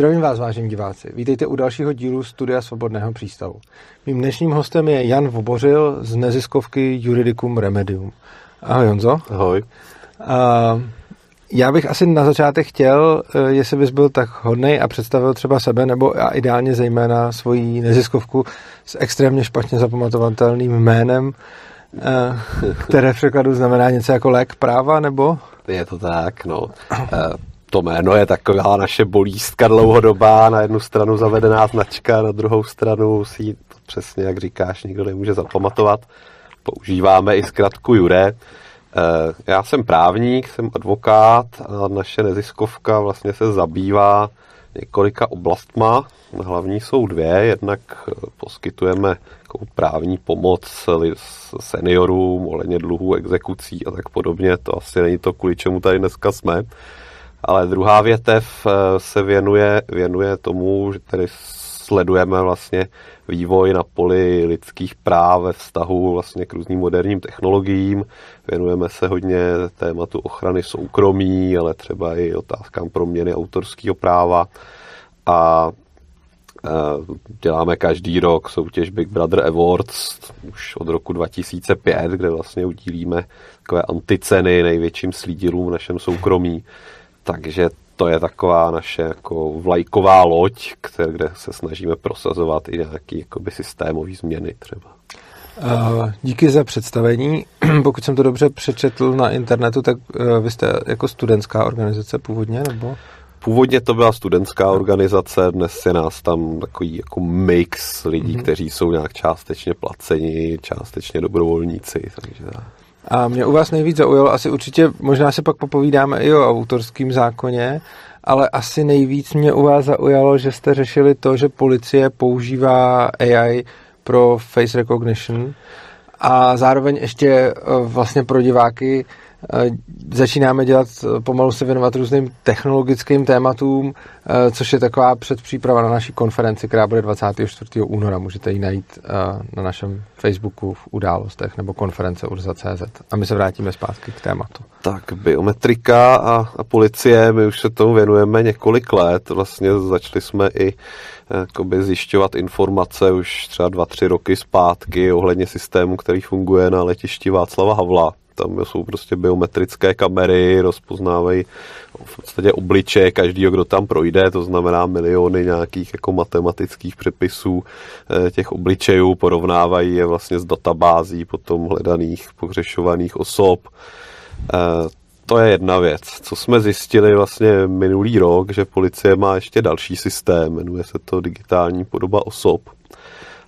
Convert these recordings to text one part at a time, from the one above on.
Zdravím vás, vážení diváci. Vítejte u dalšího dílu Studia Svobodného přístavu. Mým dnešním hostem je Jan Vobořil z neziskovky Juridicum Remedium. Ahoj Honzo. Ahoj. Uh, já bych asi na začátek chtěl, uh, jestli bys byl tak hodnej a představil třeba sebe, nebo a ideálně zejména svoji neziskovku s extrémně špatně zapamatovatelným jménem, uh, které v překladu znamená něco jako lék práva, nebo? Je to tak, no. to jméno je taková naše bolístka dlouhodobá, na jednu stranu zavedená značka, na druhou stranu si to přesně, jak říkáš, nikdo nemůže zapamatovat. Používáme i zkratku Jure. Já jsem právník, jsem advokát a naše neziskovka vlastně se zabývá několika oblastma. Hlavní jsou dvě. Jednak poskytujeme právní pomoc seniorům, ohledně dluhů, exekucí a tak podobně. To asi není to, kvůli čemu tady dneska jsme. Ale druhá větev eh, se věnuje, věnuje tomu, že tady sledujeme vlastně vývoj na poli lidských práv ve vztahu vlastně k různým moderním technologiím. Věnujeme se hodně tématu ochrany soukromí, ale třeba i otázkám proměny autorského práva. A eh, děláme každý rok soutěž Big Brother Awards už od roku 2005, kde vlastně udílíme takové anticeny největším slídilům v našem soukromí. Takže to je taková naše jako vlajková loď, které, kde se snažíme prosazovat i nějaký jakoby systémový změny třeba. Díky za představení. Pokud jsem to dobře přečetl na internetu, tak e, vy jste jako studentská organizace původně, nebo? Původně to byla studentská organizace, dnes je nás tam takový jako mix lidí, mm-hmm. kteří jsou nějak částečně placeni, částečně dobrovolníci, takže a mě u vás nejvíc zaujalo, asi určitě, možná se pak popovídáme i o autorském zákoně, ale asi nejvíc mě u vás zaujalo, že jste řešili to, že policie používá AI pro face recognition a zároveň ještě eh, vlastně pro diváky začínáme dělat, eh, pomalu se věnovat různým technologickým tématům, eh, což je taková předpříprava na naší konferenci, která bude 24. února. Můžete ji najít na našem Facebooku v událostech nebo konference urza.cz. A my se vrátíme zpátky k tématu. Tak, biometrika a, a policie, my už se tomu věnujeme několik let. Vlastně začali jsme i jakoby zjišťovat informace už třeba dva, tři roky zpátky ohledně systému, který funguje na letišti Václava Havla tam jsou prostě biometrické kamery, rozpoznávají v podstatě obličeje každého, kdo tam projde, to znamená miliony nějakých jako matematických přepisů eh, těch obličejů, porovnávají je vlastně s databází potom hledaných, pohřešovaných osob. Eh, to je jedna věc. Co jsme zjistili vlastně minulý rok, že policie má ještě další systém, jmenuje se to digitální podoba osob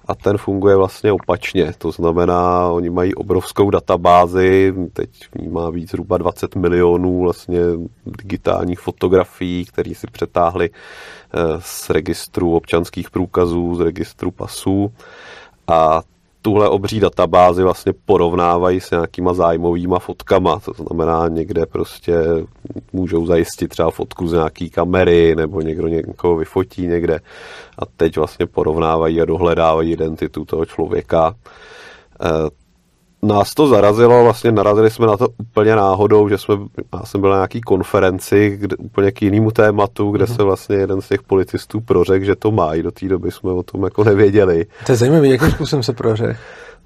a ten funguje vlastně opačně. To znamená, oni mají obrovskou databázi, teď má být zhruba 20 milionů vlastně digitálních fotografií, které si přetáhli eh, z registru občanských průkazů, z registru pasů a tuhle obří databázi vlastně porovnávají s nějakýma zájmovýma fotkama, to znamená někde prostě můžou zajistit třeba fotku z nějaký kamery nebo někdo někoho vyfotí někde a teď vlastně porovnávají a dohledávají identitu toho člověka. Nás to zarazilo, vlastně narazili jsme na to úplně náhodou, že jsme, já jsem byl na nějaký konferenci kde, úplně k jinému tématu, kde mm-hmm. se vlastně jeden z těch policistů prořekl, že to mají. Do té doby jsme o tom jako nevěděli. To je zajímavé, jakým způsobem se prořekl?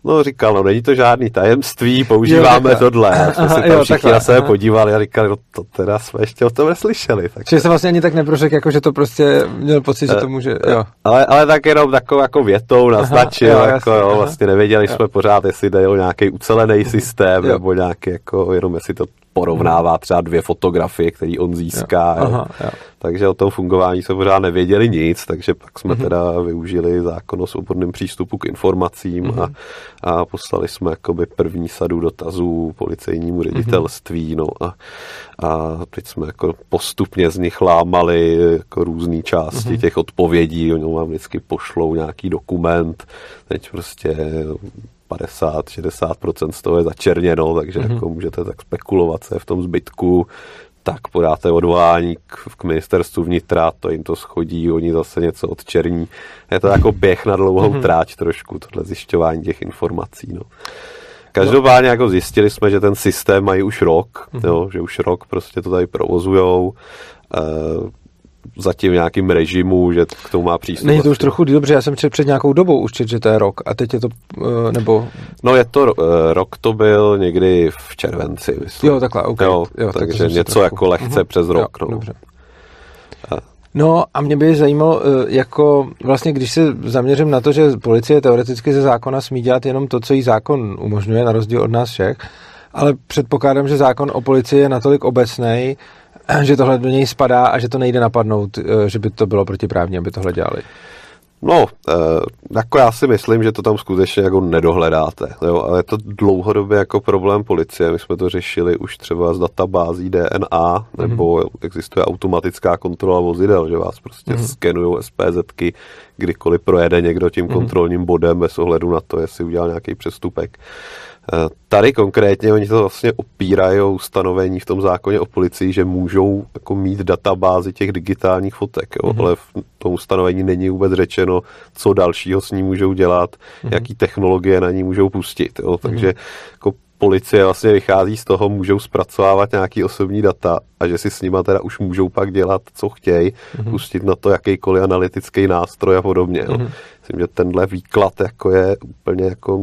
No říkal, no není to žádný tajemství, používáme jo, tohle. A jsme se tam jo, všichni na sebe podívali a říkali, no to teda jsme ještě o tom neslyšeli. Tak Čiže se vlastně ani tak neprořek, jako že to prostě měl pocit, že to může, jo. Ale, ale tak jenom takovou jako větou naznačil, aha, jo, jako jasný, jo, vlastně nevěděli jo. jsme pořád, jestli jde o nějaký ucelený systém, jo. nebo nějaký jako, jenom jestli to porovnává třeba dvě fotografie, které on získá. Jo. Aha, jo. Takže o tom fungování jsme pořád nevěděli nic, takže pak jsme mm-hmm. teda využili zákon o svobodném přístupu k informacím mm-hmm. a, a poslali jsme jakoby první sadu dotazů policejnímu ředitelství, mm-hmm. no a, a teď jsme jako postupně z nich lámali jako různé části mm-hmm. těch odpovědí, oni vám vždycky pošlou nějaký dokument, teď prostě 50-60% z toho je začerněno, takže mm-hmm. jako můžete tak spekulovat, je v tom zbytku, tak podáte odvolání k, k ministerstvu vnitra, to jim to schodí, oni zase něco odčerní. Je to jako běh na dlouhou mm-hmm. tráč trošku, tohle zjišťování těch informací. No. Každopádně jako zjistili jsme, že ten systém mají už rok, mm-hmm. jo, že už rok prostě to tady provozujou. E, zatím v nějakým režimu, že k tomu má přístup. Není to už trochu protože já jsem četl před nějakou dobou už čet, že to je rok a teď je to, uh, nebo... No je to, uh, rok to byl někdy v červenci, myslím. Jo, takhle, ok. Jo, jo, takže tak něco trochu... jako lehce uh-huh. přes rok. Jo, no. Dobře. No a mě by zajímalo, jako vlastně když se zaměřím na to, že policie teoreticky ze zákona smí dělat jenom to, co jí zákon umožňuje, na rozdíl od nás všech, ale předpokládám, že zákon o policii je natolik obecný, že tohle do něj spadá a že to nejde napadnout, eh, že by to bylo protiprávně, aby tohle dělali. No, e, jako já si myslím, že to tam skutečně jako nedohledáte, jo, ale je to dlouhodobě jako problém policie. My jsme to řešili už třeba z databází DNA, nebo mm-hmm. existuje automatická kontrola vozidel, že vás prostě mm-hmm. skenují SPZky, kdykoliv projede někdo tím mm-hmm. kontrolním bodem bez ohledu na to, jestli udělal nějaký přestupek. Eh, tady konkrétně oni to vlastně opírají ustanovení v tom zákoně o policii, že můžou jako mít databázy těch digitálních fotek, jo? Mm-hmm. ale v tom ustanovení není vůbec řečeno, co dalšího s ní můžou dělat, mm-hmm. jaký technologie na ní můžou pustit. Jo? Takže mm-hmm. jako policie vlastně vychází z toho, můžou zpracovávat nějaký osobní data a že si s nima teda už můžou pak dělat, co chtějí, mm-hmm. pustit na to jakýkoliv analytický nástroj a podobně. Mm-hmm. Myslím, že tenhle výklad jako je úplně jako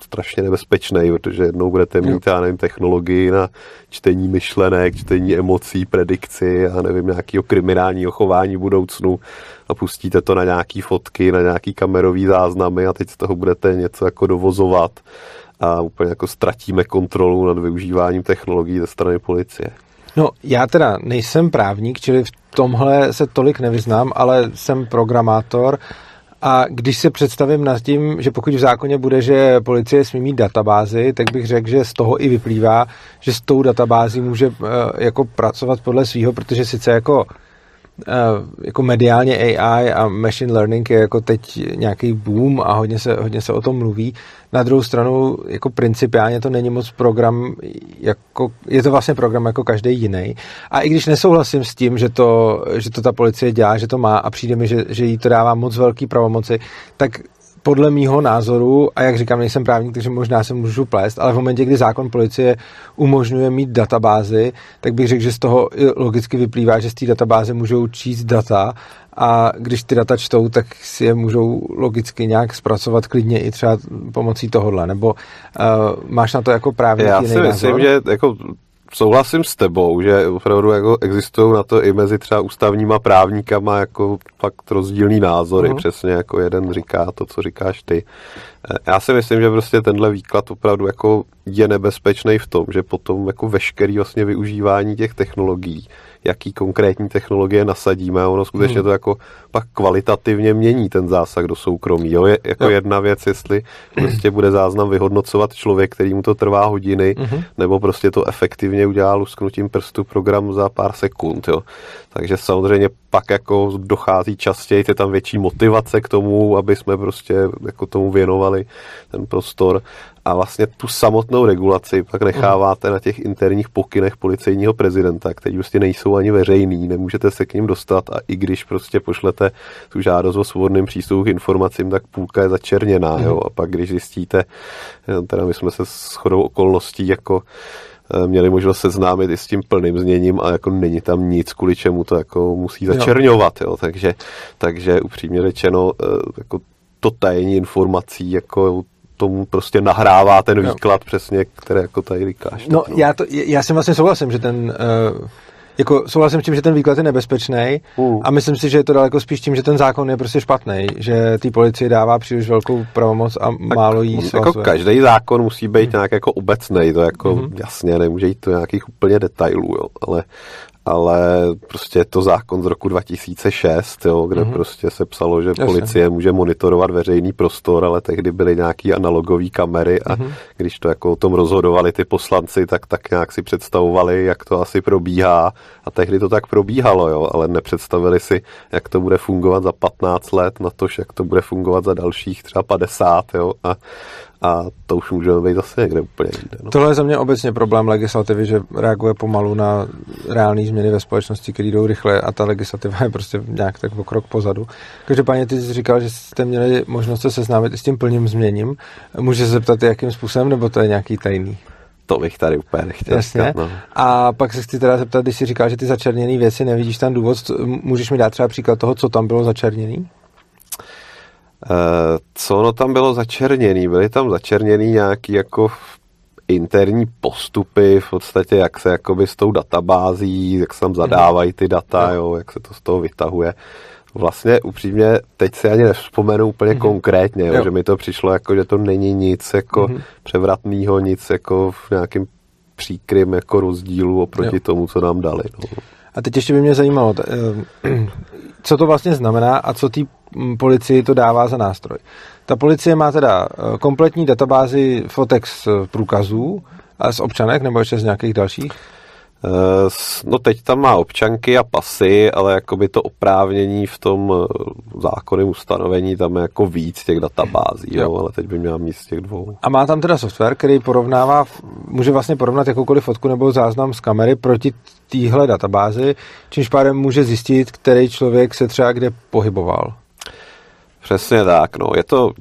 strašně nebezpečný, protože jednou budete mít, já nevím, technologii na čtení myšlenek, čtení emocí, predikci a nevím, nějakého kriminálního chování v budoucnu a pustíte to na nějaký fotky, na nějaký kamerový záznamy a teď z toho budete něco jako dovozovat a úplně jako ztratíme kontrolu nad využíváním technologií ze strany policie. No, já teda nejsem právník, čili v tomhle se tolik nevyznám, ale jsem programátor a když se představím nad tím, že pokud v zákoně bude, že policie smí mít databázy, tak bych řekl, že z toho i vyplývá, že s tou databází může uh, jako pracovat podle svého, protože sice jako Eh, jako mediálně AI a machine learning je jako teď nějaký boom a hodně se, hodně se o tom mluví. Na druhou stranu, jako principiálně to není moc program, jako, je to vlastně program jako každý jiný. A i když nesouhlasím s tím, že to, že to ta policie dělá, že to má a přijde mi, že, že jí to dává moc velký pravomoci, tak podle mýho názoru, a jak říkám, nejsem právník, takže možná se můžu plést, ale v momentě, kdy zákon policie umožňuje mít databázy, tak bych řekl, že z toho logicky vyplývá, že z té databáze můžou číst data a když ty data čtou, tak si je můžou logicky nějak zpracovat klidně i třeba pomocí tohohle, nebo uh, máš na to jako právník Já si myslím, názor? že jako souhlasím s tebou, že opravdu jako existují na to i mezi třeba ústavníma právníkama jako fakt rozdílný názory, uh-huh. přesně jako jeden říká to, co říkáš ty. Já si myslím, že prostě tenhle výklad opravdu jako je nebezpečný v tom, že potom jako veškerý vlastně využívání těch technologií jaký konkrétní technologie nasadíme a ono skutečně hmm. to jako pak kvalitativně mění ten zásah do soukromí. Jo? Je jako jo. jedna věc, jestli prostě bude záznam vyhodnocovat člověk, který mu to trvá hodiny, hmm. nebo prostě to efektivně udělá lusknutím prstu program za pár sekund. Jo? Takže samozřejmě pak jako dochází častěji, je tam větší motivace k tomu, aby jsme prostě jako tomu věnovali ten prostor. A vlastně tu samotnou regulaci pak necháváte na těch interních pokynech policejního prezidenta, který prostě nejsou ani veřejný, nemůžete se k ním dostat a i když prostě pošlete tu žádost o svobodným přístupu k informacím, tak půlka je začerněná, jo, a pak když zjistíte, teda my jsme se s chodou okolností jako eh, měli možnost seznámit i s tím plným zněním a jako není tam nic, kvůli čemu to jako musí začerňovat, jo. Takže, takže upřímně řečeno, eh, jako to tajení informací jako tomu prostě nahrává ten výklad no. přesně, které jako tady říkáš. No, no. Já, to, já si vlastně souhlasím, že ten uh, jako souhlasím s tím, že ten výklad je nebezpečný uh. a myslím si, že je to daleko spíš tím, že ten zákon je prostě špatný, že té policii dává příliš velkou pravomoc a tak málo jí Jako každý zákon musí být hmm. nějak jako obecný, to jako hmm. jasně nemůže jít to nějakých úplně detailů, jo, ale ale prostě je to zákon z roku 2006, jo, kde mm-hmm. prostě se psalo, že Jasně. policie může monitorovat veřejný prostor, ale tehdy byly nějaký analogové kamery a mm-hmm. když to jako o tom rozhodovali ty poslanci, tak tak nějak si představovali, jak to asi probíhá a tehdy to tak probíhalo, jo, ale nepředstavili si, jak to bude fungovat za 15 let, na to, jak to bude fungovat za dalších třeba 50, jo, a a to už může být zase někde úplně jinde. No. Tohle je za mě obecně problém legislativy, že reaguje pomalu na reální změny ve společnosti, které jdou rychle a ta legislativa je prostě nějak tak o krok pozadu. Každopádně ty jsi říkal, že jste měli možnost se seznámit i s tím plným změním. Může se zeptat, jakým způsobem, nebo to je nějaký tajný? to bych tady úplně nechtěl Jasně. Říkat, no. A pak se chci teda zeptat, když jsi říkal, že ty začerněné věci nevidíš tam důvod, můžeš mi dát třeba příklad toho, co tam bylo začerněný? Uh, co ono tam bylo začerněný? Byly tam začerněný nějaký jako interní postupy, v podstatě jak se jakoby s tou databází, jak se tam zadávají ty data, jo, jak se to z toho vytahuje. Vlastně upřímně, teď si ani nevzpomenu úplně mm-hmm. konkrétně, jo, jo. že mi to přišlo jako, že to není nic jako mm-hmm. převratného, nic jako v nějakým příkrym jako rozdílu oproti jo. tomu, co nám dali. No. A teď ještě by mě zajímalo, eh, co to vlastně znamená a co té policii to dává za nástroj. Ta policie má teda eh, kompletní databázi fotek z průkazů, a z občanek nebo ještě z nějakých dalších? Eh, no teď tam má občanky a pasy, ale jakoby to oprávnění v tom eh, zákonném ustanovení tam je jako víc těch databází, jo. Jo, ale teď by měla mít z těch dvou. A má tam teda software, který porovnává, může vlastně porovnat jakoukoliv fotku nebo záznam z kamery proti téhle databázi, čímž pádem může zjistit, který člověk se třeba kde pohyboval. Přesně tak, no. Je to,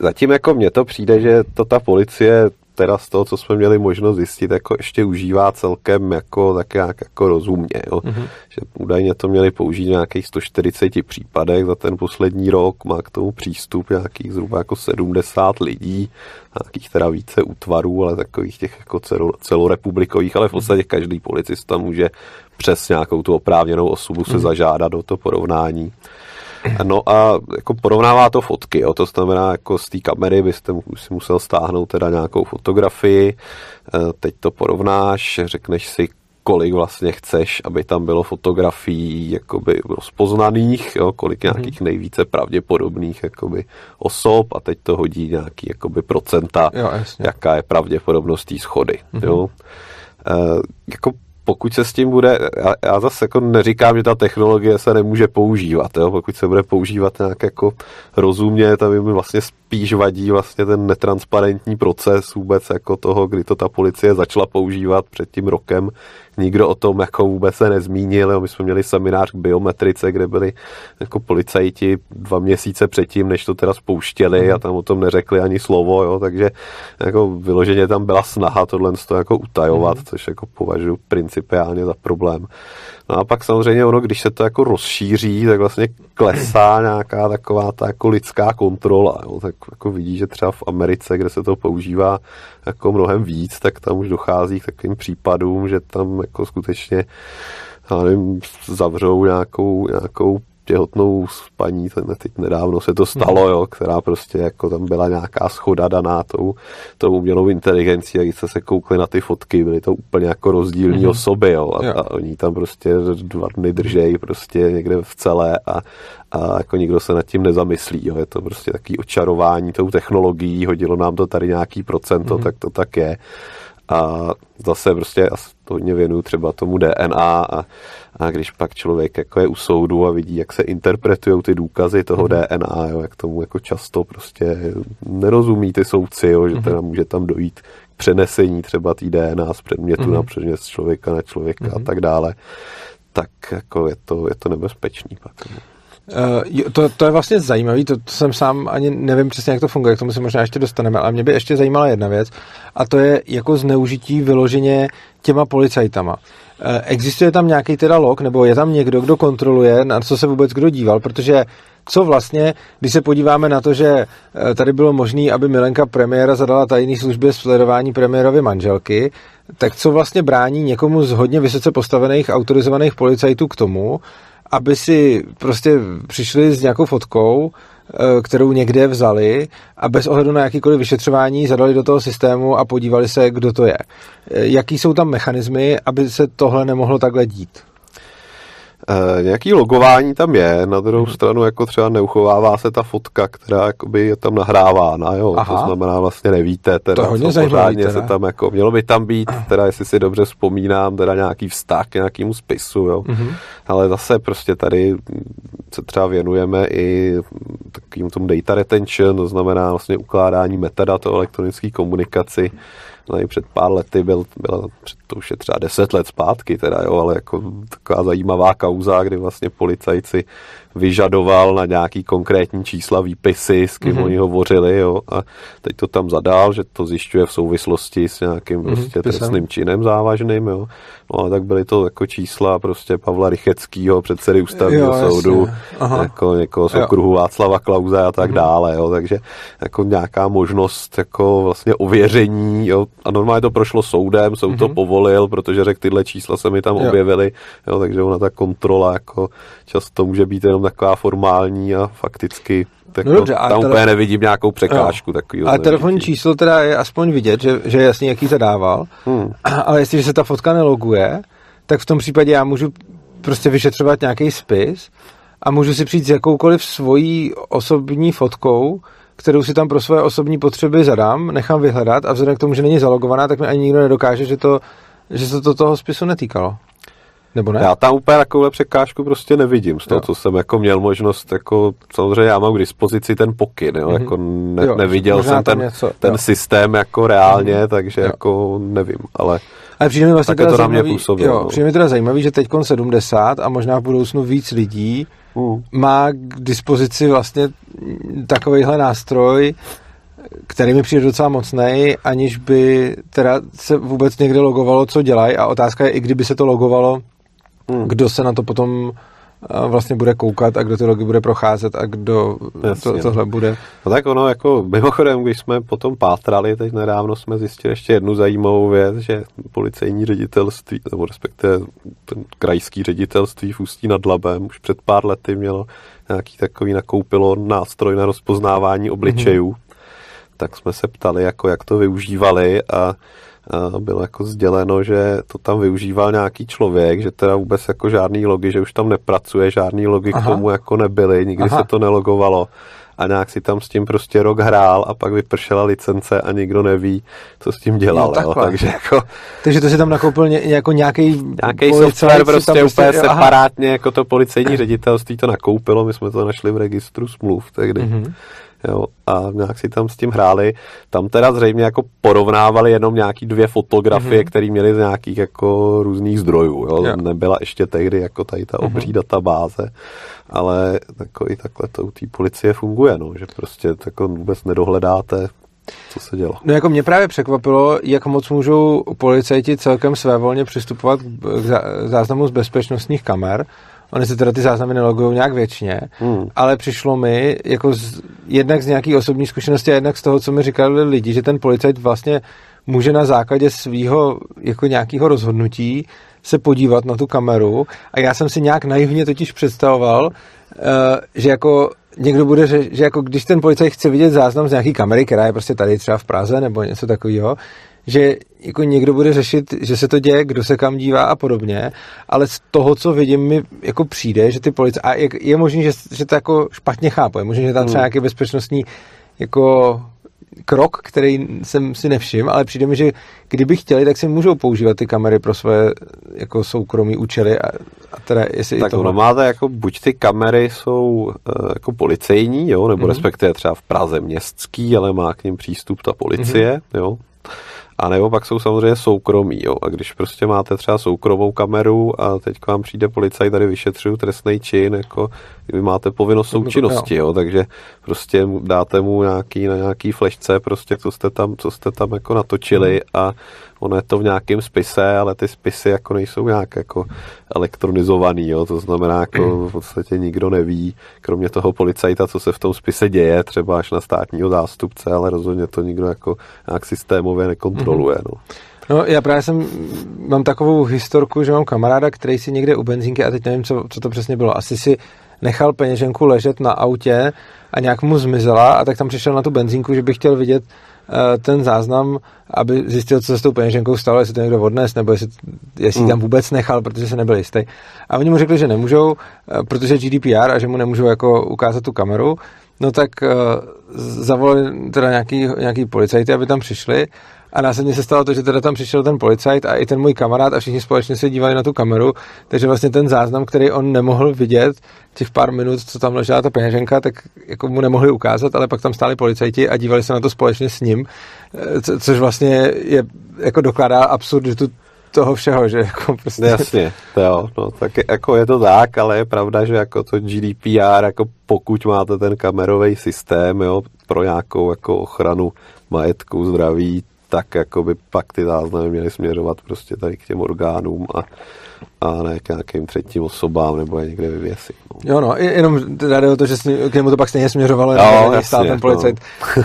zatím jako mně to přijde, že to ta policie teda z toho, co jsme měli možnost zjistit, jako ještě užívá celkem jako, tak jak jako rozumně. Jo. Mm-hmm. Že údajně to měli použít v nějakých 140 případech za ten poslední rok, má k tomu přístup nějakých zhruba jako 70 lidí, nějakých teda více útvarů, ale takových těch jako celo, celorepublikových, ale v podstatě každý policista může přes nějakou tu oprávněnou osobu se mm-hmm. zažádat do to porovnání. No a jako porovnává to fotky, jo, to znamená, jako z té kamery byste si musel stáhnout teda nějakou fotografii, eh, teď to porovnáš, řekneš si, kolik vlastně chceš, aby tam bylo fotografií jakoby rozpoznaných, jo, kolik mhm. nějakých nejvíce pravděpodobných jakoby osob a teď to hodí nějaký jakoby procenta, jo, jaká je pravděpodobnost té schody. Mm-hmm. Jo. E, jako pokud se s tím bude, já, já zase jako neříkám, že ta technologie se nemůže používat, jo? pokud se bude používat nějak jako rozumně, tak mi vlastně spíš vadí vlastně ten netransparentní proces vůbec jako toho, kdy to ta policie začala používat před tím rokem, nikdo o tom jako vůbec se nezmínil. Jo. My jsme měli seminář k biometrice, kde byli jako policajti dva měsíce předtím, než to teda spouštěli mm. a tam o tom neřekli ani slovo, jo. takže jako vyloženě tam byla snaha tohle to jako utajovat, mm. což jako považuji principiálně za problém. No a pak samozřejmě ono, když se to jako rozšíří, tak vlastně klesá nějaká taková ta jako lidská kontrola. Jo. Tak jako vidí, že třeba v Americe, kde se to používá jako mnohem víc, tak tam už dochází k takovým případům, že tam jako skutečně já nevím, zavřou nějakou, nějakou těhotnou paní, teď nedávno se to stalo, jo, která prostě jako tam byla nějaká schoda daná tou, tou umělou inteligencí a když se koukli na ty fotky, byly to úplně jako rozdílní mm-hmm. osoby, jo, a, a oni tam prostě dva dny držejí prostě někde v celé a, a jako nikdo se nad tím nezamyslí, jo, je to prostě takový očarování tou technologií, hodilo nám to tady nějaký procento, mm-hmm. tak to tak je. A zase prostě to hodně věnuju třeba tomu DNA a, a když pak člověk jako je u soudu a vidí, jak se interpretují ty důkazy toho mm. DNA, jo, jak tomu jako často prostě nerozumí ty soudci, jo, že mm. teda může tam dojít k přenesení třeba té DNA z předmětu mm. na předmět z člověka na člověka mm. a tak dále, tak jako je to, je to nebezpečný pak. No. Uh, to, to je vlastně zajímavé, to, to jsem sám ani nevím přesně, jak to funguje, k tomu se možná ještě dostaneme, ale mě by ještě zajímala jedna věc a to je jako zneužití vyloženě těma policajtama. Uh, existuje tam nějaký teda log, nebo je tam někdo, kdo kontroluje, na co se vůbec kdo díval, protože co vlastně, když se podíváme na to, že eh, tady bylo možné, aby Milenka premiéra zadala tajný službě sledování premiérovy manželky, tak co vlastně brání někomu z hodně vysoce postavených autorizovaných policajtů k tomu, aby si prostě přišli s nějakou fotkou, eh, kterou někde vzali a bez ohledu na jakýkoliv vyšetřování zadali do toho systému a podívali se, kdo to je. Eh, jaký jsou tam mechanismy, aby se tohle nemohlo takhle dít? E, nějaký logování tam je, na druhou hmm. stranu jako třeba neuchovává se ta fotka, která jakoby je tam nahrávána, jo, Aha. to znamená vlastně nevíte, teda, to hodně teda. se tam jako, mělo by tam být, teda jestli si dobře vzpomínám, teda nějaký vztah k nějakému spisu, jo, hmm. ale zase prostě tady se třeba věnujeme i takovým tomu data retention, to znamená vlastně ukládání metadat o elektronické komunikaci, no, před pár lety byl, byla, před, to už je třeba deset let zpátky teda, jo, ale jako taková zajímavá kauza, kdy vlastně policajci vyžadoval na nějaký konkrétní čísla výpisy, s kým mm-hmm. oni hovořili, jo, a teď to tam zadal, že to zjišťuje v souvislosti s nějakým mm-hmm, prostě trestným činem závažným, jo. No ale tak byly to jako čísla prostě Pavla Rycheckýho, předsedy ústavního jo, soudu, jako někoho z okruhu Václava Klauze a tak mm-hmm. dále, jo, takže jako nějaká možnost jako vlastně ověření, jo, a normálně to prošlo soudem, soud mm-hmm. to mhm. povolil, protože řekl, tyhle čísla se mi tam jo. objevily, jo, takže ona ta kontrola jako často může být jenom taková formální a fakticky tak no dobře, tam úplně nevidím nějakou překážku. Takový ale telefonní číslo teda je aspoň vidět, že, že jasně jaký zadával, hmm. ale jestliže se ta fotka neloguje, tak v tom případě já můžu prostě vyšetřovat nějaký spis a můžu si přijít s jakoukoliv svojí osobní fotkou, kterou si tam pro své osobní potřeby zadám, nechám vyhledat a vzhledem k tomu, že není zalogovaná, tak mi ani nikdo nedokáže, že, to, že se to toho spisu netýkalo. Nebo ne? Já tam úplně takovou překážku prostě nevidím z toho, jo. co jsem jako měl možnost, jako samozřejmě já mám k dispozici ten pokyn, jo, mm-hmm. jako ne, jo, neviděl jsem ten, něco, ten systém jako reálně, mm-hmm. takže jo. jako nevím, ale ale přijde mi vlastně teda to zajímavý, působilo, jo, no. přijde mi teda zajímavý, že teď 70 a možná v budoucnu víc lidí mm. má k dispozici vlastně takovýhle nástroj, který mi přijde docela mocný, aniž by teda se vůbec někde logovalo, co dělají a otázka je, i kdyby se to logovalo, hmm. kdo se na to potom vlastně bude koukat a kdo ty logy bude procházet a kdo Jasně, to, tohle bude. No tak ono, jako mimochodem, když jsme potom pátrali, teď nedávno jsme zjistili ještě jednu zajímavou věc, že policejní ředitelství, nebo respektive ten krajský ředitelství v Ústí nad Labem už před pár lety mělo nějaký takový nakoupilo nástroj na rozpoznávání obličejů. Mm-hmm. Tak jsme se ptali, jako jak to využívali a bylo jako sděleno, že to tam využíval nějaký člověk, že teda vůbec jako žádný logy, že už tam nepracuje, žádný logy Aha. k tomu jako nebyly, nikdy Aha. se to nelogovalo a nějak si tam s tím prostě rok hrál a pak vypršela licence a nikdo neví, co s tím dělal. Jo, jo, takže, jako, takže to si tam nakoupil ně, jako nějaký nějaký software prostě, prostě úplně separátně, jako to policejní ředitelství to nakoupilo, my jsme to našli v registru smluv tehdy. Mm-hmm jo, a nějak si tam s tím hráli. Tam teda zřejmě jako porovnávali jenom nějaký dvě fotografie, mm-hmm. které měly z nějakých jako různých zdrojů, jo. jo. Nebyla ještě tehdy jako tady ta obří mm-hmm. databáze, ale jako i takhle to u té policie funguje, no, že prostě jako vůbec nedohledáte co se dělo? No jako mě právě překvapilo, jak moc můžou policajti celkem svévolně přistupovat k záznamu z bezpečnostních kamer, Oni se teda ty záznamy nelogují nějak věčně, hmm. ale přišlo mi jako z, jednak z nějaký osobní zkušenosti a jednak z toho, co mi říkali lidi, že ten policajt vlastně může na základě svého jako nějakého rozhodnutí se podívat na tu kameru a já jsem si nějak naivně totiž představoval, uh, že jako někdo bude, že, že jako když ten policajt chce vidět záznam z nějaký kamery, která je prostě tady třeba v Praze nebo něco takového, že jako někdo bude řešit, že se to děje, kdo se kam dívá a podobně, ale z toho, co vidím, mi jako přijde, že ty policie, a je, je možné, že, že to jako špatně chápu, je možné, že tam třeba hmm. nějaký bezpečnostní jako krok, který jsem si nevšiml, ale přijde mi, že kdyby chtěli, tak si můžou používat ty kamery pro své jako soukromí účely a, a teda jestli tak i ono máte jako buď ty kamery jsou uh, jako policejní, jo, nebo mm-hmm. respektive třeba v Praze městský, ale má k ním přístup ta policie, mm-hmm. jo, a nebo pak jsou samozřejmě soukromí, jo. A když prostě máte třeba soukromou kameru a teď k vám přijde policajt, tady vyšetřují trestný čin, jako vy máte povinnost součinnosti, jo. Takže prostě dáte mu nějaký, na nějaký flešce, prostě co jste tam, co jste tam jako natočili hmm. a ono je to v nějakém spise, ale ty spisy jako nejsou nějak jako elektronizovaný, jo, to znamená jako v podstatě nikdo neví, kromě toho policajta, co se v tom spise děje, třeba až na státního zástupce, ale rozhodně to nikdo jako nějak systémově nekontroluje, mhm. no. No, já právě jsem, mám takovou historku, že mám kamaráda, který si někde u benzínky, a teď nevím, co, co to přesně bylo, asi si nechal peněženku ležet na autě a nějak mu zmizela a tak tam přišel na tu benzínku, že by chtěl vidět ten záznam, aby zjistil, co se s tou peněženkou stalo, jestli to někdo odnes, nebo jestli, jestli mm. tam vůbec nechal, protože se nebyl jistý. A oni mu řekli, že nemůžou, eh, protože GDPR a že mu nemůžou jako ukázat tu kameru. No tak uh, zavolali teda nějaký, nějaký policajty, aby tam přišli a následně se stalo to, že teda tam přišel ten policajt a i ten můj kamarád a všichni společně se dívali na tu kameru, takže vlastně ten záznam, který on nemohl vidět, těch pár minut, co tam ležela ta peněženka, tak jako mu nemohli ukázat, ale pak tam stáli policajti a dívali se na to společně s ním, eh, co, což vlastně je, jako dokládá absurditu toho všeho, že jako prostě... Jasně, to jo, no, tak jako je to tak, ale je pravda, že jako to GDPR, jako pokud máte ten kamerový systém, jo, pro nějakou jako ochranu majetku, zdraví, tak jako by pak ty záznamy měly směřovat prostě tady k těm orgánům a, a ne k nějakým třetím osobám nebo je někde vyvěsit. No. Jo no, jenom jde o to, že k němu to pak stejně směřovalo, jo, jasně, stál ten policajt.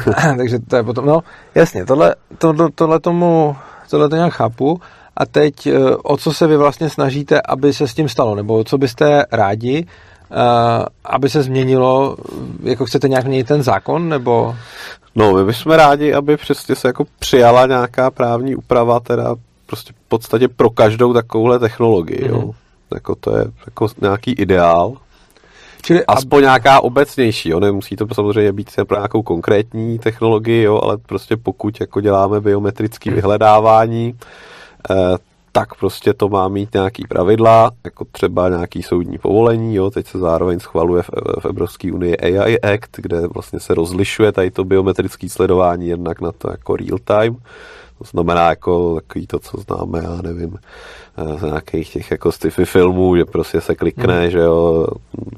No. Takže to je potom, no jasně, tohle, tohle, tohle tomu, tohle to nějak chápu. A teď, eh, o co se vy vlastně snažíte, aby se s tím stalo? Nebo co byste rádi, aby se změnilo? Jako chcete nějak měnit ten zákon? Nebo... No, my bychom rádi, aby přesně se jako přijala nějaká právní úprava, teda prostě v podstatě pro každou takovouhle technologii, mm-hmm. jo. Mhm. Jako to je jako nějaký ideál. Čili aspoň ab... nějaká obecnější, jo, nemusí to samozřejmě být pro nějakou konkrétní technologii, jo, ale prostě pokud jako děláme biometrické vyhledávání, Eh, tak prostě to má mít nějaký pravidla, jako třeba nějaký soudní povolení, jo, teď se zároveň schvaluje v, v Evropské unii AI Act, kde vlastně se rozlišuje tady to biometrické sledování jednak na to jako real time, to znamená jako takový to, co známe, já nevím, eh, z nějakých těch jako sci-fi filmů, že prostě se klikne, hmm. že jo,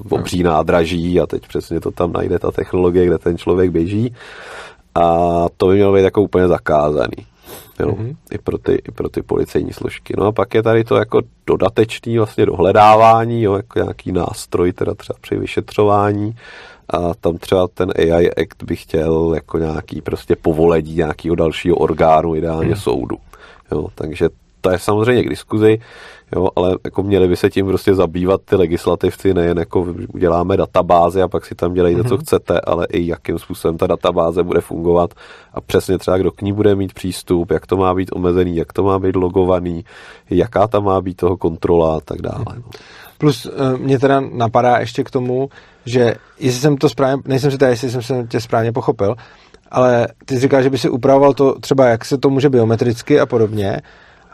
obří nádraží a teď přesně to tam najde ta technologie, kde ten člověk běží. A to by mělo být jako úplně zakázaný jo, mm-hmm. i, pro ty, i pro ty policejní složky. No a pak je tady to jako dodatečný vlastně dohledávání, jo, jako nějaký nástroj teda třeba při vyšetřování a tam třeba ten AI Act by chtěl jako nějaký prostě povolení nějakého dalšího orgánu, ideálně mm. soudu. Jo, takže to je samozřejmě k diskuzi, jo, ale jako měli by se tím prostě zabývat ty legislativci, nejen jako uděláme databáze a pak si tam dělejte, mm-hmm. co mhm. chcete, ale i jakým způsobem ta databáze bude fungovat a přesně třeba kdo k ní bude mít přístup, jak to má být omezený, jak to má být logovaný, jaká tam má být toho kontrola a tak dále. No. Plus eh, mě teda napadá ještě k tomu, že jestli jsem to správně, nejsem si tady, jestli jsem se tě správně pochopil, ale ty jsi říkal, že by si upravoval to třeba, jak se to může biometricky a podobně,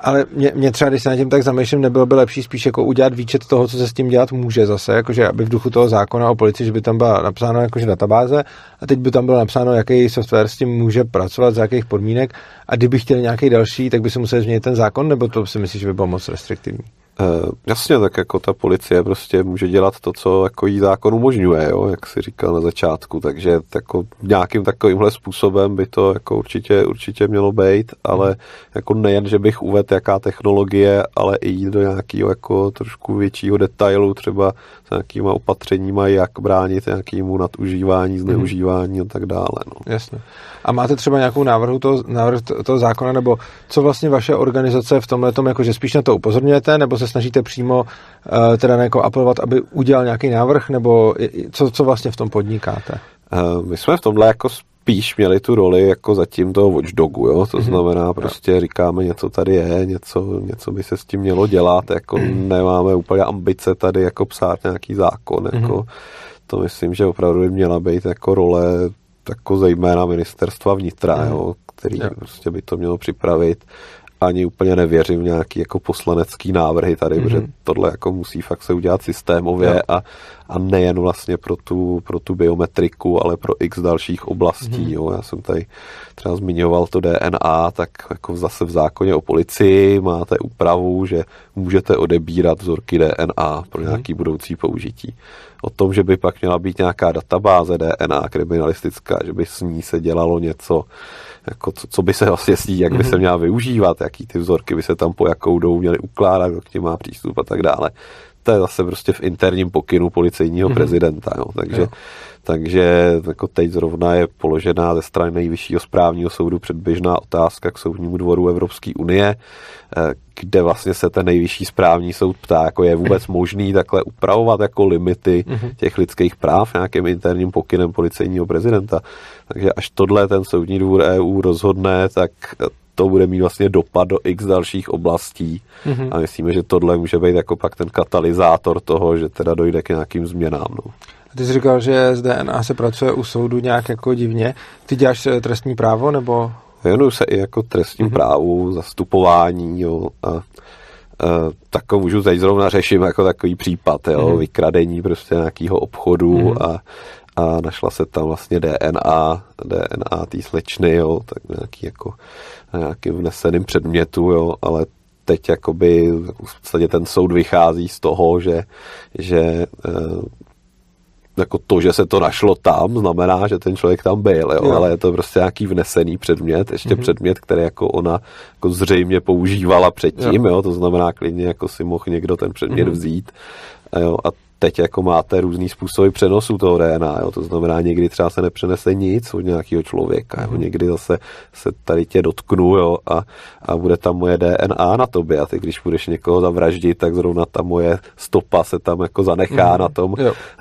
ale mě, mě třeba, když se na tím tak zamýšlím, nebylo by lepší spíš jako udělat výčet toho, co se s tím dělat může zase, jakože aby v duchu toho zákona o policii, že by tam byla napsáno jakože databáze a teď by tam bylo napsáno, jaký software s tím může pracovat, za jakých podmínek a kdyby chtěl nějaký další, tak by se musel změnit ten zákon, nebo to si myslíš, že by bylo moc restriktivní? Uh, jasně, tak jako ta policie prostě může dělat to, co jako jí zákon umožňuje, jo, jak si říkal na začátku, takže jako nějakým takovýmhle způsobem by to jako určitě, určitě mělo být, ale jako nejen, že bych uvedl jaká technologie, ale i jít do nějakého jako trošku většího detailu, třeba s nějakýma opatřeníma, jak bránit nějakému nadužívání, zneužívání mm. a tak dále. No. Jasně. A máte třeba nějakou návrhu toho, návrh toho zákona, nebo co vlastně vaše organizace v tomhle tom, jakože spíš na to upozorňujete, nebo se snažíte přímo uh, teda jako apelovat, aby udělal nějaký návrh, nebo co, co vlastně v tom podnikáte? Uh, my jsme v tomhle jako spíš měli tu roli jako zatím toho watchdogu, jo? to mm-hmm. znamená prostě říkáme něco tady je, něco, něco by se s tím mělo dělat, jako mm-hmm. nemáme úplně ambice tady jako psát nějaký zákon, mm-hmm. jako to myslím, že opravdu by měla být jako role jako zejména ministerstva vnitra, mm. jo, který jo. prostě by to mělo připravit. Ani úplně nevěřím v nějaký jako poslanecký návrhy tady, mm. protože tohle jako musí fakt se udělat systémově a, a nejen vlastně pro tu, pro tu biometriku, ale pro x dalších oblastí. Mm. Jo. Já jsem tady třeba zmiňoval to DNA, tak jako zase v zákoně o policii máte úpravu, že můžete odebírat vzorky DNA pro mhm. nějaký mm. budoucí použití o tom, že by pak měla být nějaká databáze DNA kriminalistická, že by s ní se dělalo něco, jako co, co by se vlastně s ní, jak by se mhm. měla využívat, jaký ty vzorky by se tam po jakou jdou měly ukládat, kdo k má přístup a tak dále. To je zase prostě v interním pokynu policejního mm-hmm. prezidenta, jo. takže jo. Takže jako teď zrovna je položená ze strany nejvyššího správního soudu předběžná otázka k soudnímu dvoru Evropské unie, eh, kde vlastně se ten nejvyšší správní soud ptá, jako je vůbec možný takhle upravovat jako limity mhm. těch lidských práv nějakým interním pokynem policejního prezidenta. Takže až tohle ten soudní dvůr EU rozhodne, tak to bude mít vlastně dopad do x dalších oblastí mm-hmm. a myslíme, že tohle může být jako pak ten katalyzátor toho, že teda dojde k nějakým změnám. No. Ty jsi říkal, že z DNA se pracuje u soudu nějak jako divně. Ty děláš eh, trestní právo, nebo? Věnuju se i jako trestním mm-hmm. právu, zastupování jo, a, a tak můžu teď zrovna řeším jako takový případ, jo, mm-hmm. vykradení prostě nějakého obchodu mm-hmm. a, a našla se tam vlastně DNA, DNA té slečny, jo, tak nějaký jako nějakým vneseným předmětu, jo, ale teď jakoby v podstatě ten soud vychází z toho, že, že eh, jako to, že se to našlo tam, znamená, že ten člověk tam byl, jo? Jo. ale je to prostě nějaký vnesený předmět, ještě mm-hmm. předmět, který jako ona jako zřejmě používala předtím, jo. Jo? to znamená klidně jako si mohl někdo ten předmět mm-hmm. vzít jo? a teď jako máte různý způsoby přenosu toho DNA, jo? to znamená někdy třeba se nepřenese nic od nějakého člověka, jo? Mhm. někdy zase se tady tě dotknu jo? A, a bude tam moje DNA na tobě a ty když budeš někoho zavraždit, tak zrovna ta moje stopa se tam jako zanechá mm. na, tom,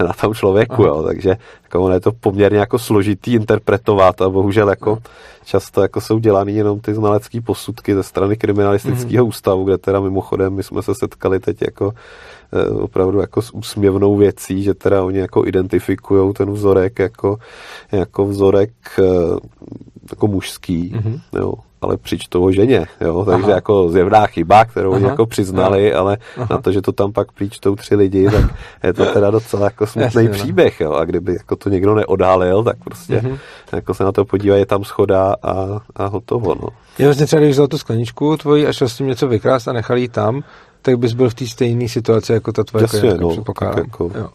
na tom člověku, jo? takže jako ono je to poměrně jako složitý interpretovat a bohužel jako často jako jsou dělaný jenom ty znalecké posudky ze strany kriminalistického mm. ústavu, kde teda mimochodem my jsme se setkali teď jako opravdu jako s úsměvnou věcí, že teda oni jako identifikují ten vzorek jako, jako vzorek eh, jako mužský, mm-hmm. jo, ale přičtou o ženě, jo, takže Aha. jako zjevná chyba, kterou Aha. oni jako přiznali, Aha. ale Aha. na to, že to tam pak přičtou tři lidi, tak je to teda docela jako smutný no. příběh, jo, a kdyby jako to někdo neodhalil, tak prostě mm-hmm. jako se na to podívá, je tam schoda a, a hotovo, no. Je vlastně třeba, když vzal tu skleničku tvoji a šel s tím něco vykrást a nechal jí tam, tak bys byl v té stejné situaci jako ta tvoje Jasně, klientka, no, předpokládám. Jako, jo.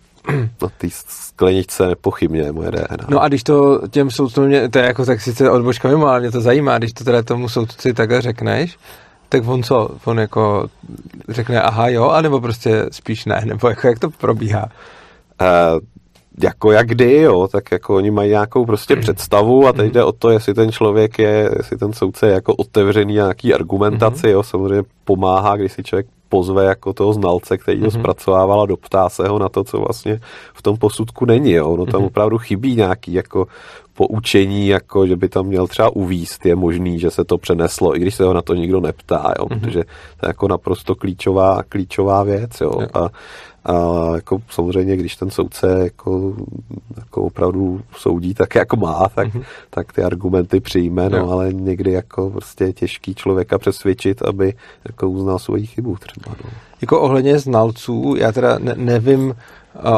Na té skleničce nepochybně moje DNA. No a když to těm soudcům, to je jako tak sice odbočka mimo, ale mě to zajímá, když to teda tomu soudci takhle řekneš, tak on co? On jako řekne aha jo, anebo prostě spíš ne, nebo jako jak to probíhá? Uh, jako jak kdy, jo, tak jako oni mají nějakou prostě hmm. představu a teď hmm. jde o to, jestli ten člověk je, jestli ten soudce je jako otevřený nějaký argumentaci, mm-hmm. jo, samozřejmě pomáhá, když si člověk pozve jako toho znalce, který to mm-hmm. zpracovával a doptá se ho na to, co vlastně v tom posudku není. Jo. No tam mm-hmm. opravdu chybí nějaký jako poučení, jako že by tam měl třeba uvíst, je možný, že se to přeneslo, i když se ho na to nikdo neptá, jo, mm-hmm. protože to je jako naprosto klíčová, klíčová věc. Jo. Jo. A, a jako samozřejmě, když ten soudce jako, jako opravdu soudí tak, jak má, tak, mm-hmm. tak ty argumenty přijme, no, ale někdy jako prostě těžký člověka přesvědčit, aby jako uznal svoji chybu třeba. No. Jako ohledně znalců, já teda ne, nevím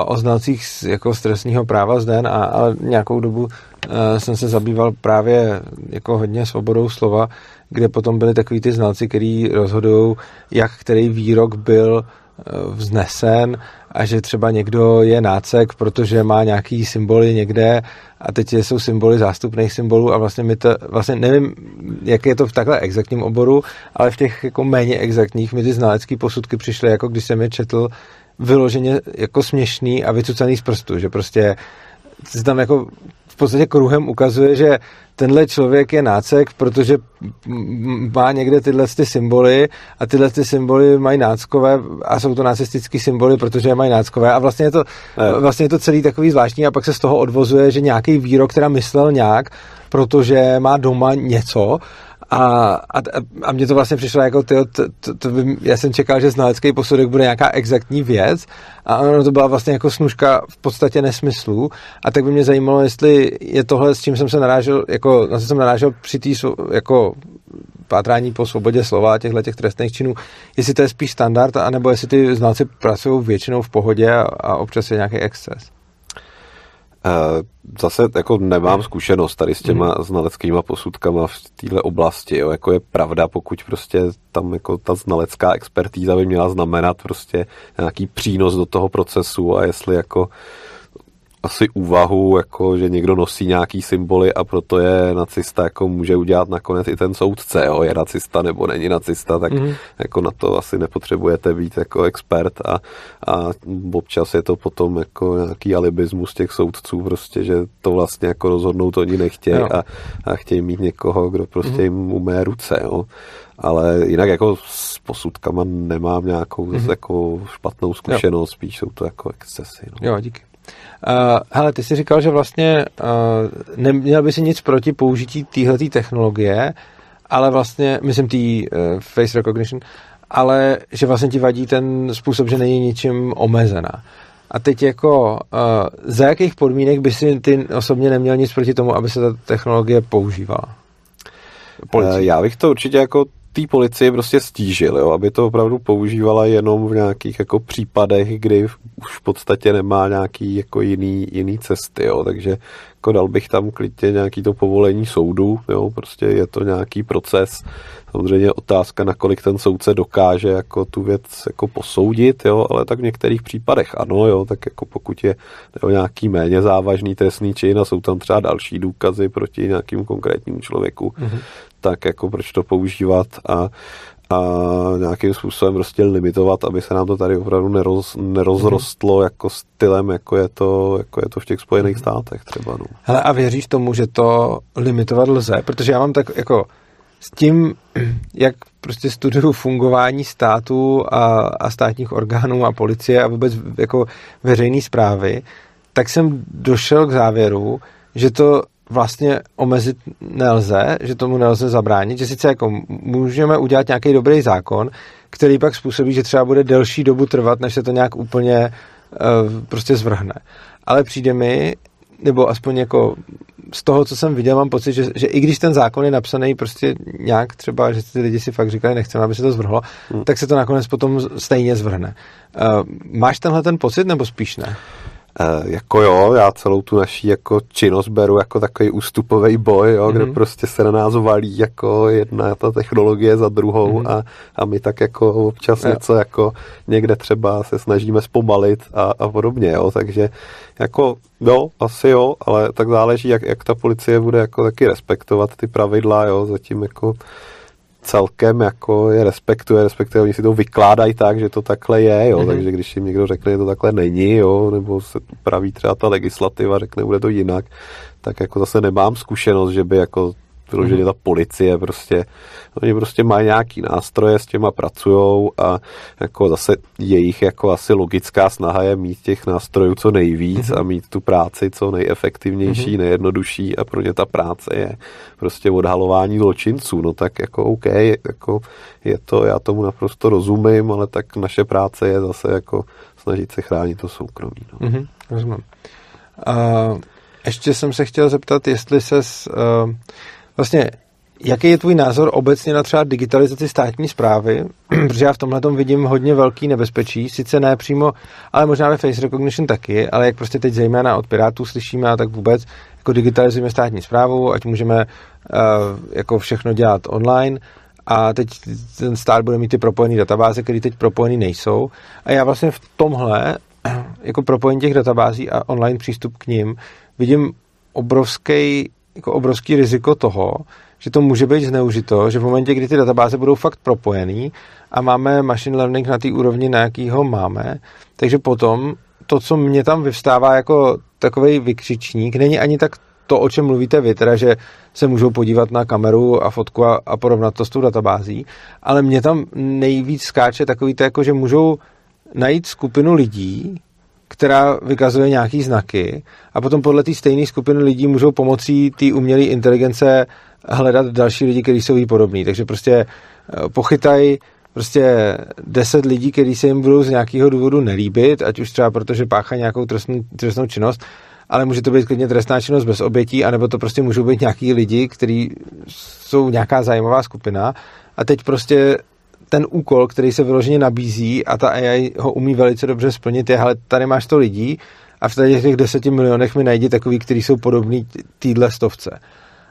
o znalcích z, jako stresního práva z den, a, ale nějakou dobu uh, jsem se zabýval právě jako hodně svobodou slova, kde potom byly takový ty znalci, který rozhodují, jak který výrok byl Eh, vznesen a že třeba někdo je nácek, protože má nějaký symboly někde a teď jsou symboly zástupných symbolů a vlastně mi to, vlastně nevím, jak je to v takhle exaktním oboru, ale v těch jako méně exaktních mi ty znalecké posudky přišly, jako když jsem je četl vyloženě jako směšný a vycucaný z prstu, že prostě se tam jako podstatě kruhem ukazuje, že tenhle člověk je nácek, protože má někde tyhle ty symboly a tyhle ty symboly mají náckové a jsou to nacistické symboly, protože je mají náckové. A vlastně je to, vlastně je to celý takový zvláštní a pak se z toho odvozuje, že nějaký výrok, která myslel nějak, protože má doma něco a, a, a mně to vlastně přišlo jako, tyjo, to, to, to by, já jsem čekal, že znalecký posudek bude nějaká exaktní věc a ono to byla vlastně jako snužka v podstatě nesmyslu a tak by mě zajímalo, jestli je tohle, s čím jsem se narážel, jako, na co jsem narážel při té jako pátrání po svobodě slova těchto těch trestných činů, jestli to je spíš standard, anebo jestli ty znalci pracují většinou v pohodě a, a občas je nějaký exces. Eh, zase jako nemám zkušenost tady s těma znaleckýma posudkama v této oblasti. Jo. Jako je pravda, pokud prostě tam jako ta znalecká expertíza by měla znamenat prostě nějaký přínos do toho procesu a jestli jako asi úvahu, jako že někdo nosí nějaký symboly a proto je nacista, jako může udělat nakonec i ten soudce, jo, je nacista nebo není nacista, tak mm-hmm. jako na to asi nepotřebujete být jako expert a, a občas je to potom jako nějaký alibismus těch soudců prostě, že to vlastně jako rozhodnout oni nechtějí a, a chtějí mít někoho, kdo prostě mm-hmm. jim umé ruce, jo ale jinak jako s posudkama nemám nějakou mm-hmm. jako špatnou zkušenost, jo. spíš jsou to jako excesy. No. Jo, díky. Uh, hele, ty jsi říkal, že vlastně uh, neměl by si nic proti použití téhle technologie, ale vlastně, myslím tý uh, face recognition, ale že vlastně ti vadí ten způsob, že není ničím omezená. A teď jako, uh, za jakých podmínek by si ty osobně neměl nic proti tomu, aby se ta technologie používala? policii? Já bych to určitě jako té policii prostě stížil, jo, aby to opravdu používala jenom v nějakých jako případech, kdy už v podstatě nemá nějaký jako jiný, jiný cesty, jo, takže jako dal bych tam klidně nějaký to povolení soudu, jo, prostě je to nějaký proces, samozřejmě otázka, nakolik ten soudce dokáže jako tu věc jako posoudit, jo, ale tak v některých případech ano, jo, tak jako pokud je o nějaký méně závažný trestný čin a jsou tam třeba další důkazy proti nějakému konkrétnímu člověku, mm-hmm tak jako proč to používat a, a nějakým způsobem prostě limitovat, aby se nám to tady opravdu neroz, nerozrostlo mm. jako stylem, jako je to, jako je to v těch Spojených mhm. státech třeba. No. Hele, a věříš tomu, že to limitovat lze? Protože já mám tak jako s tím, jak prostě studuju fungování státu a, a státních orgánů a policie a vůbec jako veřejné zprávy, tak jsem došel k závěru, že to vlastně omezit nelze, že tomu nelze zabránit, že sice jako můžeme udělat nějaký dobrý zákon, který pak způsobí, že třeba bude delší dobu trvat, než se to nějak úplně uh, prostě zvrhne. Ale přijde mi, nebo aspoň jako z toho, co jsem viděl, mám pocit, že, že i když ten zákon je napsaný prostě nějak třeba, že ty lidi si fakt říkali, nechceme, aby se to zvrhlo, hmm. tak se to nakonec potom stejně zvrhne. Uh, máš tenhle ten pocit, nebo spíš ne? Uh, jako jo, já celou tu naší jako činnost beru jako takový ústupový boj, jo, mm-hmm. kde mhm. prostě se na nás valí jako jedna ta technologie za druhou mm-hmm. a, a my tak jako občas jo. něco jako někde třeba se snažíme zpomalit a, a podobně, jo, takže jako jo, asi jo, ale tak záleží, jak, jak ta policie bude jako taky respektovat ty pravidla, jo, zatím jako celkem jako je respektuje, respektive oni si to vykládají tak, že to takhle je, jo, mm-hmm. takže když jim někdo řekne, že to takhle není, jo, nebo se praví třeba ta legislativa, řekne, bude to jinak, tak jako zase nemám zkušenost, že by jako vyloženě ta policie prostě, oni prostě mají nějaký nástroje, s těma pracujou a jako zase jejich jako asi logická snaha je mít těch nástrojů co nejvíc mm-hmm. a mít tu práci co nejefektivnější, mm-hmm. nejjednodušší a pro ně ta práce je prostě odhalování zločinců, no tak jako OK, jako je to, já tomu naprosto rozumím, ale tak naše práce je zase jako snažit se chránit to soukromí. No. Mm-hmm, rozumím. Uh, ještě jsem se chtěl zeptat, jestli se uh, Vlastně, jaký je tvůj názor obecně na třeba digitalizaci státní zprávy? Protože já v tomhle tom vidím hodně velký nebezpečí, sice ne přímo, ale možná ve face recognition taky, ale jak prostě teď zejména od Pirátů slyšíme a tak vůbec, jako digitalizujeme státní zprávu, ať můžeme uh, jako všechno dělat online, a teď ten stát bude mít ty propojené databáze, které teď propojené nejsou. A já vlastně v tomhle, jako propojení těch databází a online přístup k ním, vidím obrovský jako obrovský riziko toho, že to může být zneužito, že v momentě, kdy ty databáze budou fakt propojený a máme machine learning na té úrovni, na jaký ho máme, takže potom to, co mě tam vyvstává jako takový vykřičník, není ani tak to, o čem mluvíte vy, teda, že se můžou podívat na kameru a fotku a, a porovnat to s tou databází, ale mě tam nejvíc skáče takový to, jako, že můžou najít skupinu lidí, která vykazuje nějaký znaky a potom podle té stejné skupiny lidí můžou pomocí té umělé inteligence hledat další lidi, kteří jsou jí podobní. Takže prostě eh, pochytají prostě deset lidí, kteří se jim budou z nějakého důvodu nelíbit, ať už třeba protože páchají nějakou trestnou, trestnou činnost, ale může to být klidně trestná činnost bez obětí, anebo to prostě můžou být nějaký lidi, kteří jsou nějaká zájmová skupina a teď prostě ten úkol, který se vyloženě nabízí a ta AI ho umí velice dobře splnit, je, hele, tady máš to lidí a v tady těch deseti milionech mi najdi takový, který jsou podobný týdle stovce.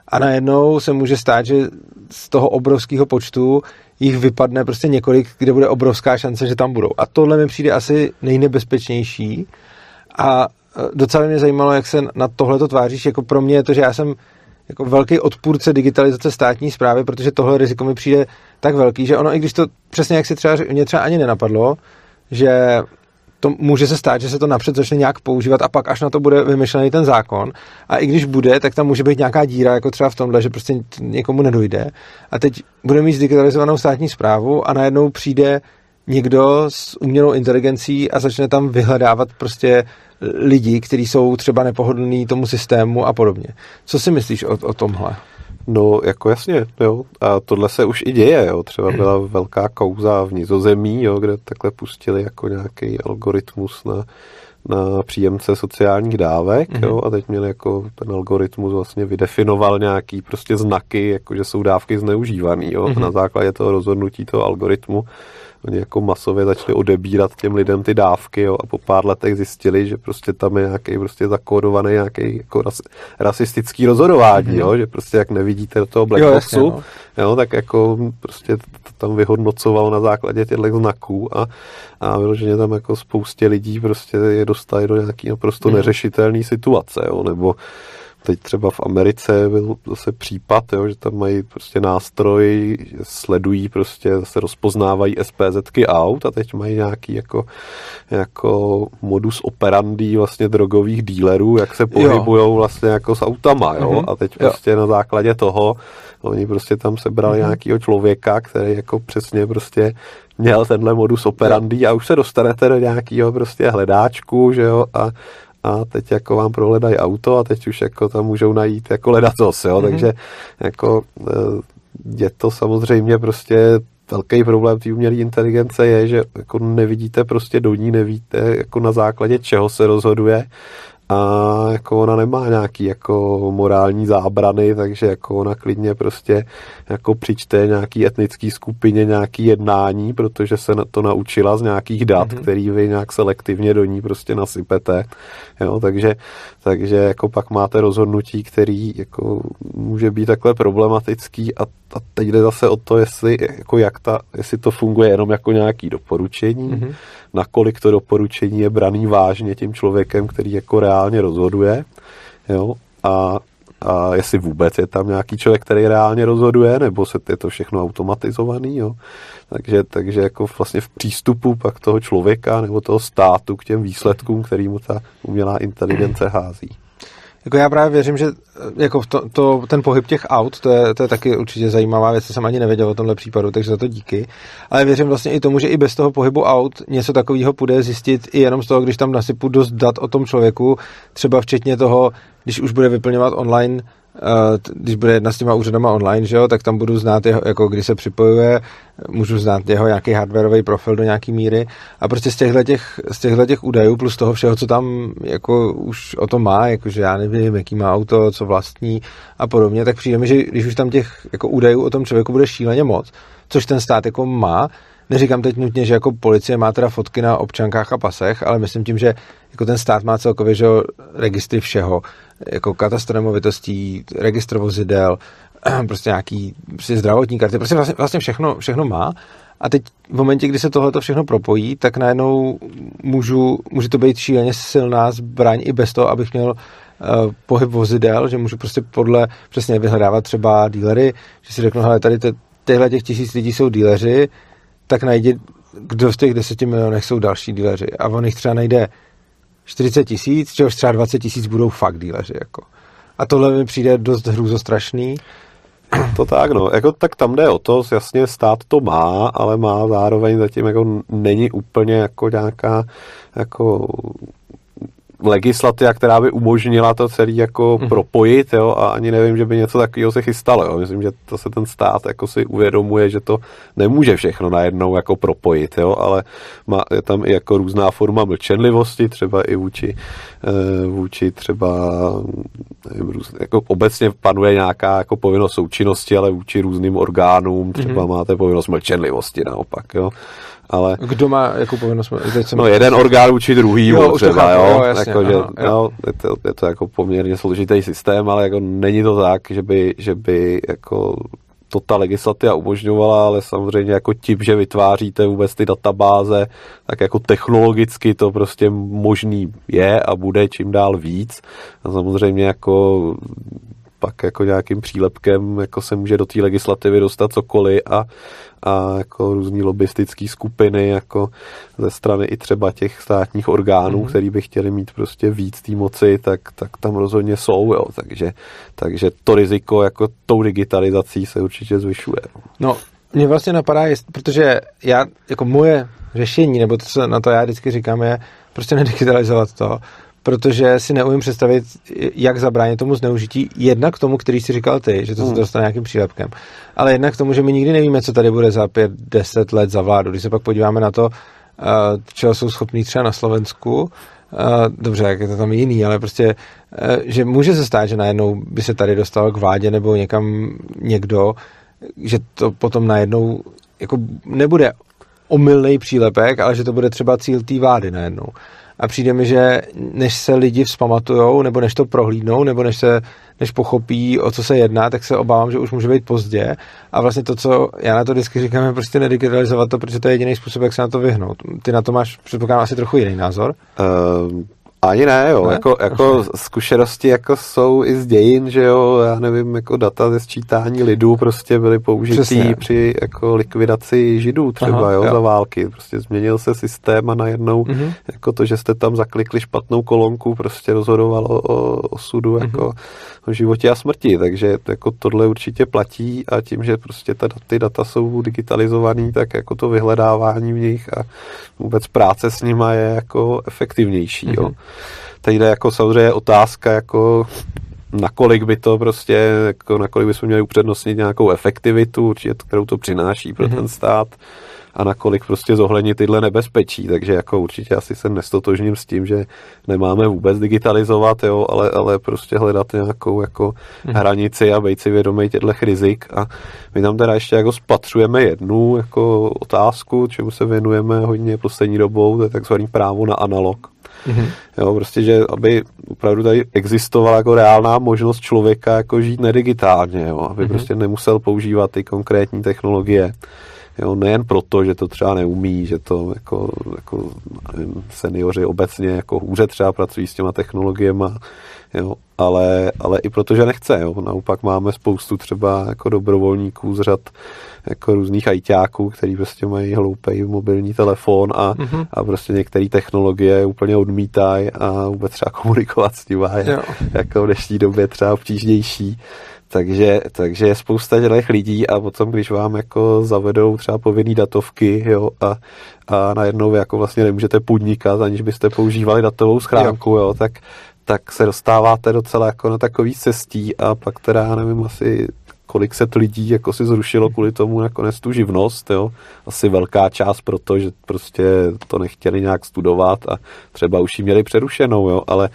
A najednou se může stát, že z toho obrovského počtu jich vypadne prostě několik, kde bude obrovská šance, že tam budou. A tohle mi přijde asi nejnebezpečnější. A e, docela mě zajímalo, jak se na tohle to tváříš. Jako pro mě je to, že já jsem jako velký odpůrce digitalizace státní zprávy, protože tohle riziko mi přijde tak velký, že ono, i když to přesně jak si třeba, mě třeba ani nenapadlo, že to může se stát, že se to napřed začne nějak používat a pak až na to bude vymyšlený ten zákon. A i když bude, tak tam může být nějaká díra, jako třeba v tomhle, že prostě někomu nedojde. A teď bude mít digitalizovanou státní zprávu a najednou přijde někdo s umělou inteligencí a začne tam vyhledávat prostě lidi, kteří jsou třeba nepohodlní tomu systému a podobně. Co si myslíš o, o tomhle? No, jako jasně, jo. A tohle se už i děje, jo. Třeba byla velká kouza v Nizozemí, jo, kde takhle pustili jako nějaký algoritmus na, na příjemce sociálních dávek mm-hmm. jo, a teď měli jako ten algoritmus vlastně vydefinoval nějaký prostě znaky, jako že jsou dávky zneužívaný. Jo. Mm-hmm. Na základě toho rozhodnutí toho algoritmu Oni jako masově začali odebírat těm lidem ty dávky jo, a po pár letech zjistili, že prostě tam je nějaký prostě zakódovaný nějaký jako ras, rasistický rozhodování, mm-hmm. jo, že prostě jak nevidíte do toho blackboxu, jo, no. jo, tak jako prostě to tam vyhodnocoval na základě těchto znaků a, a vyloženě tam jako spoustě lidí prostě je dostali do nějaký naprosto mm-hmm. neřešitelné situace, jo, nebo teď třeba v Americe byl zase případ, jo, že tam mají prostě nástroj, sledují prostě, zase rozpoznávají SPZky aut a teď mají nějaký jako, jako modus operandi vlastně drogových dílerů, jak se pohybujou vlastně jako s autama, jo, mm-hmm. a teď prostě jo. na základě toho oni prostě tam sebrali mm-hmm. nějakého člověka, který jako přesně prostě měl tenhle modus operandi a už se dostanete do nějakého prostě hledáčku, že jo, a a teď jako vám prohledají auto a teď už jako tam můžou najít jako ledacos, jo, mm-hmm. takže jako eh, je to samozřejmě prostě velký problém té umělé inteligence je, že jako nevidíte prostě do ní, nevíte jako na základě čeho se rozhoduje a jako ona nemá nějaký jako morální zábrany, takže jako ona klidně prostě jako přičte nějaký etnický skupině nějaký jednání, protože se to naučila z nějakých dat, mm-hmm. který vy nějak selektivně do ní prostě nasypete, jo, takže, takže jako pak máte rozhodnutí, který jako může být takhle problematický a, a teď jde zase o to, jestli, jako jak ta, jestli to funguje jenom jako nějaký doporučení, mm-hmm nakolik to doporučení je braný vážně tím člověkem, který jako reálně rozhoduje, jo, a, a jestli vůbec je tam nějaký člověk, který reálně rozhoduje, nebo se je to všechno automatizovaný, jo. Takže, takže jako vlastně v přístupu pak toho člověka nebo toho státu k těm výsledkům, který mu ta umělá inteligence hází. Jako já právě věřím, že jako to, to, ten pohyb těch aut, to je, to je taky určitě zajímavá věc, to jsem ani nevěděl o tomhle případu, takže za to díky. Ale věřím vlastně i tomu, že i bez toho pohybu aut něco takového půjde zjistit i jenom z toho, když tam nasypu dost dat o tom člověku, třeba včetně toho, když už bude vyplňovat online když bude jedna s těma úřadama online, že jo, tak tam budu znát jeho, jako kdy se připojuje, můžu znát jeho nějaký hardwareový profil do nějaký míry. A prostě z těchto těch, z těchto těch údajů plus toho všeho, co tam jako už o tom má, jakože já nevím, jaký má auto, co vlastní a podobně, tak přijde mi, že když už tam těch jako údajů o tom člověku bude šíleně moc, což ten stát jako má, neříkám teď nutně, že jako policie má teda fotky na občankách a pasech, ale myslím tím, že jako ten stát má celkově že registry všeho, jako katastr nemovitostí, registr vozidel, prostě nějaký prostě zdravotní karty, prostě vlastně, vlastně všechno, všechno má. A teď v momentě, kdy se tohle všechno propojí, tak najednou můžu, může to být šíleně silná zbraň i bez toho, abych měl uh, pohyb vozidel, že můžu prostě podle přesně vyhledávat třeba dílery, že si řeknu, hele, tady tyhle těch tisíc lidí jsou díleři, tak najdi, kdo z těch deseti milionech jsou další díleři. A on jich třeba najde 40 tisíc, čehož třeba 20 tisíc budou fakt díleři. Jako. A tohle mi přijde dost hrůzostrašný. To tak, no. Jako, tak tam jde o to, jasně stát to má, ale má zároveň zatím jako není úplně jako nějaká jako legislativa, která by umožnila to celý jako mm. propojit, jo, a ani nevím, že by něco takového se chystalo, jo. Myslím, že to se ten stát jako si uvědomuje, že to nemůže všechno najednou jako propojit, jo, ale má, je tam i jako různá forma mlčenlivosti, třeba i vůči, e, vůči třeba nevím, růz, jako obecně panuje nějaká jako povinnost součinnosti, ale vůči různým orgánům třeba mm. máte povinnost mlčenlivosti naopak, jo ale... Kdo má jakou povinnost? Teď jsem no jeden orgán učí druhý, jo, třeba, jo, jo, jasně, jako, že, aha, jo. jo je, to, je to jako poměrně složitý systém, ale jako není to tak, že by, že by jako to ta legislativa umožňovala, ale samozřejmě jako tím, že vytváříte vůbec ty databáze, tak jako technologicky to prostě možný je a bude čím dál víc. A samozřejmě jako pak jako nějakým přílepkem jako se může do té legislativy dostat cokoliv a, a jako různý lobbystické skupiny jako ze strany i třeba těch státních orgánů, mm-hmm. který by chtěli mít prostě víc té moci, tak, tak tam rozhodně jsou, jo. Takže, takže to riziko jako tou digitalizací se určitě zvyšuje. No, mě vlastně napadá, protože já, jako moje řešení, nebo to, co na to já vždycky říkám, je prostě nedigitalizovat to, protože si neumím představit, jak zabránit tomu zneužití, jednak k tomu, který si říkal ty, že to se hmm. dostane nějakým přílepkem, ale jednak k tomu, že my nikdy nevíme, co tady bude za pět, deset let za vládu. Když se pak podíváme na to, eh, čeho jsou schopní třeba na Slovensku, dobře, jak je to tam jiný, ale prostě, že může se stát, že najednou by se tady dostal k vládě nebo někam někdo, že to potom najednou jako nebude omylný přílepek, ale že to bude třeba cíl té vlády najednou. A přijde mi, že než se lidi vzpamatujou, nebo než to prohlídnou, nebo než se než pochopí, o co se jedná, tak se obávám, že už může být pozdě. A vlastně to, co já na to vždycky říkám, je prostě nedigitalizovat to, protože to je jediný způsob, jak se na to vyhnout. Ty na to máš, předpokládám, asi trochu jiný názor. Uh, ani ne, jo. Ne? Jako, jako zkušenosti jako jsou i z dějin, že jo, já nevím, jako data ze sčítání lidů prostě byly použitý Přesně. při jako likvidaci židů třeba, Aha, jo, jo, za války. Prostě změnil se systém a najednou mm-hmm. jako to, že jste tam zaklikli špatnou kolonku, prostě rozhodovalo o osudu mm-hmm. jako o životě a smrti, takže jako tohle určitě platí a tím, že prostě ta, ty data jsou digitalizovaný, tak jako to vyhledávání v nich a vůbec práce s nima je jako efektivnější, mm-hmm. jo. Tady jde jako samozřejmě otázka, jako nakolik by to prostě, jako nakolik bychom měli upřednostnit nějakou efektivitu, určitě, kterou to přináší pro mm-hmm. ten stát a nakolik prostě zohlednit tyhle nebezpečí, takže jako určitě asi se nestotožním s tím, že nemáme vůbec digitalizovat, jo, ale, ale prostě hledat nějakou jako mm-hmm. hranici a být si vědomý těchto rizik a my tam teda ještě jako spatřujeme jednu jako otázku, čemu se věnujeme hodně poslední dobou, to je takzvaný právo na analog. Mm-hmm. Jo, prostě, že aby opravdu tady existovala jako reálná možnost člověka jako žít nedigitálně, jo, aby mm-hmm. prostě nemusel používat ty konkrétní technologie. Jo, nejen proto, že to třeba neumí, že to jako, jako nevím, seniori obecně jako hůře třeba pracují s těma technologiemi, jo, ale, ale i proto, že nechce. Jo. Naopak máme spoustu třeba jako dobrovolníků z řad jako různých ajťáků, který prostě mají hloupý mobilní telefon a, mm-hmm. a prostě některé technologie úplně odmítají a vůbec třeba komunikovat s nimi je jako v dnešní době třeba obtížnější. Takže, takže je spousta těch lidí a potom, když vám jako zavedou třeba povinný datovky, jo, a, a najednou vy jako vlastně nemůžete podnikat, aniž byste používali datovou schránku, jo, jo tak, tak se dostáváte docela jako na takový cestí a pak teda, nevím, asi kolik set lidí jako si zrušilo kvůli tomu nakonec tu živnost, jo. Asi velká část proto, že prostě to nechtěli nějak studovat a třeba už ji měli přerušenou, jo, ale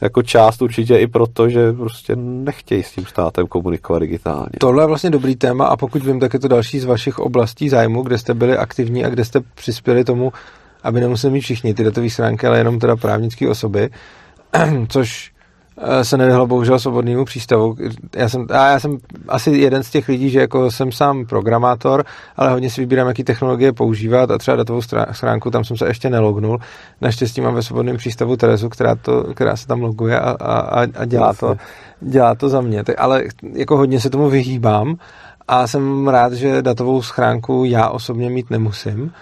jako část určitě i proto, že prostě nechtějí s tím státem komunikovat digitálně. Tohle je vlastně dobrý téma a pokud vím, tak je to další z vašich oblastí zájmu, kde jste byli aktivní a kde jste přispěli tomu, aby nemuseli mít všichni ty datové stránky, ale jenom teda právnické osoby, což se nevyhlo bohužel svobodnému přístavu. Já jsem, a já jsem asi jeden z těch lidí, že jako jsem sám programátor, ale hodně si vybírám, jaký technologie používat a třeba datovou schránku, tam jsem se ještě nelognul. Naštěstí mám ve svobodném přístavu Terezu, která, to, která se tam loguje a, a, a dělá, to, dělá to za mě. Tak, ale jako hodně se tomu vyhýbám a jsem rád, že datovou schránku já osobně mít nemusím.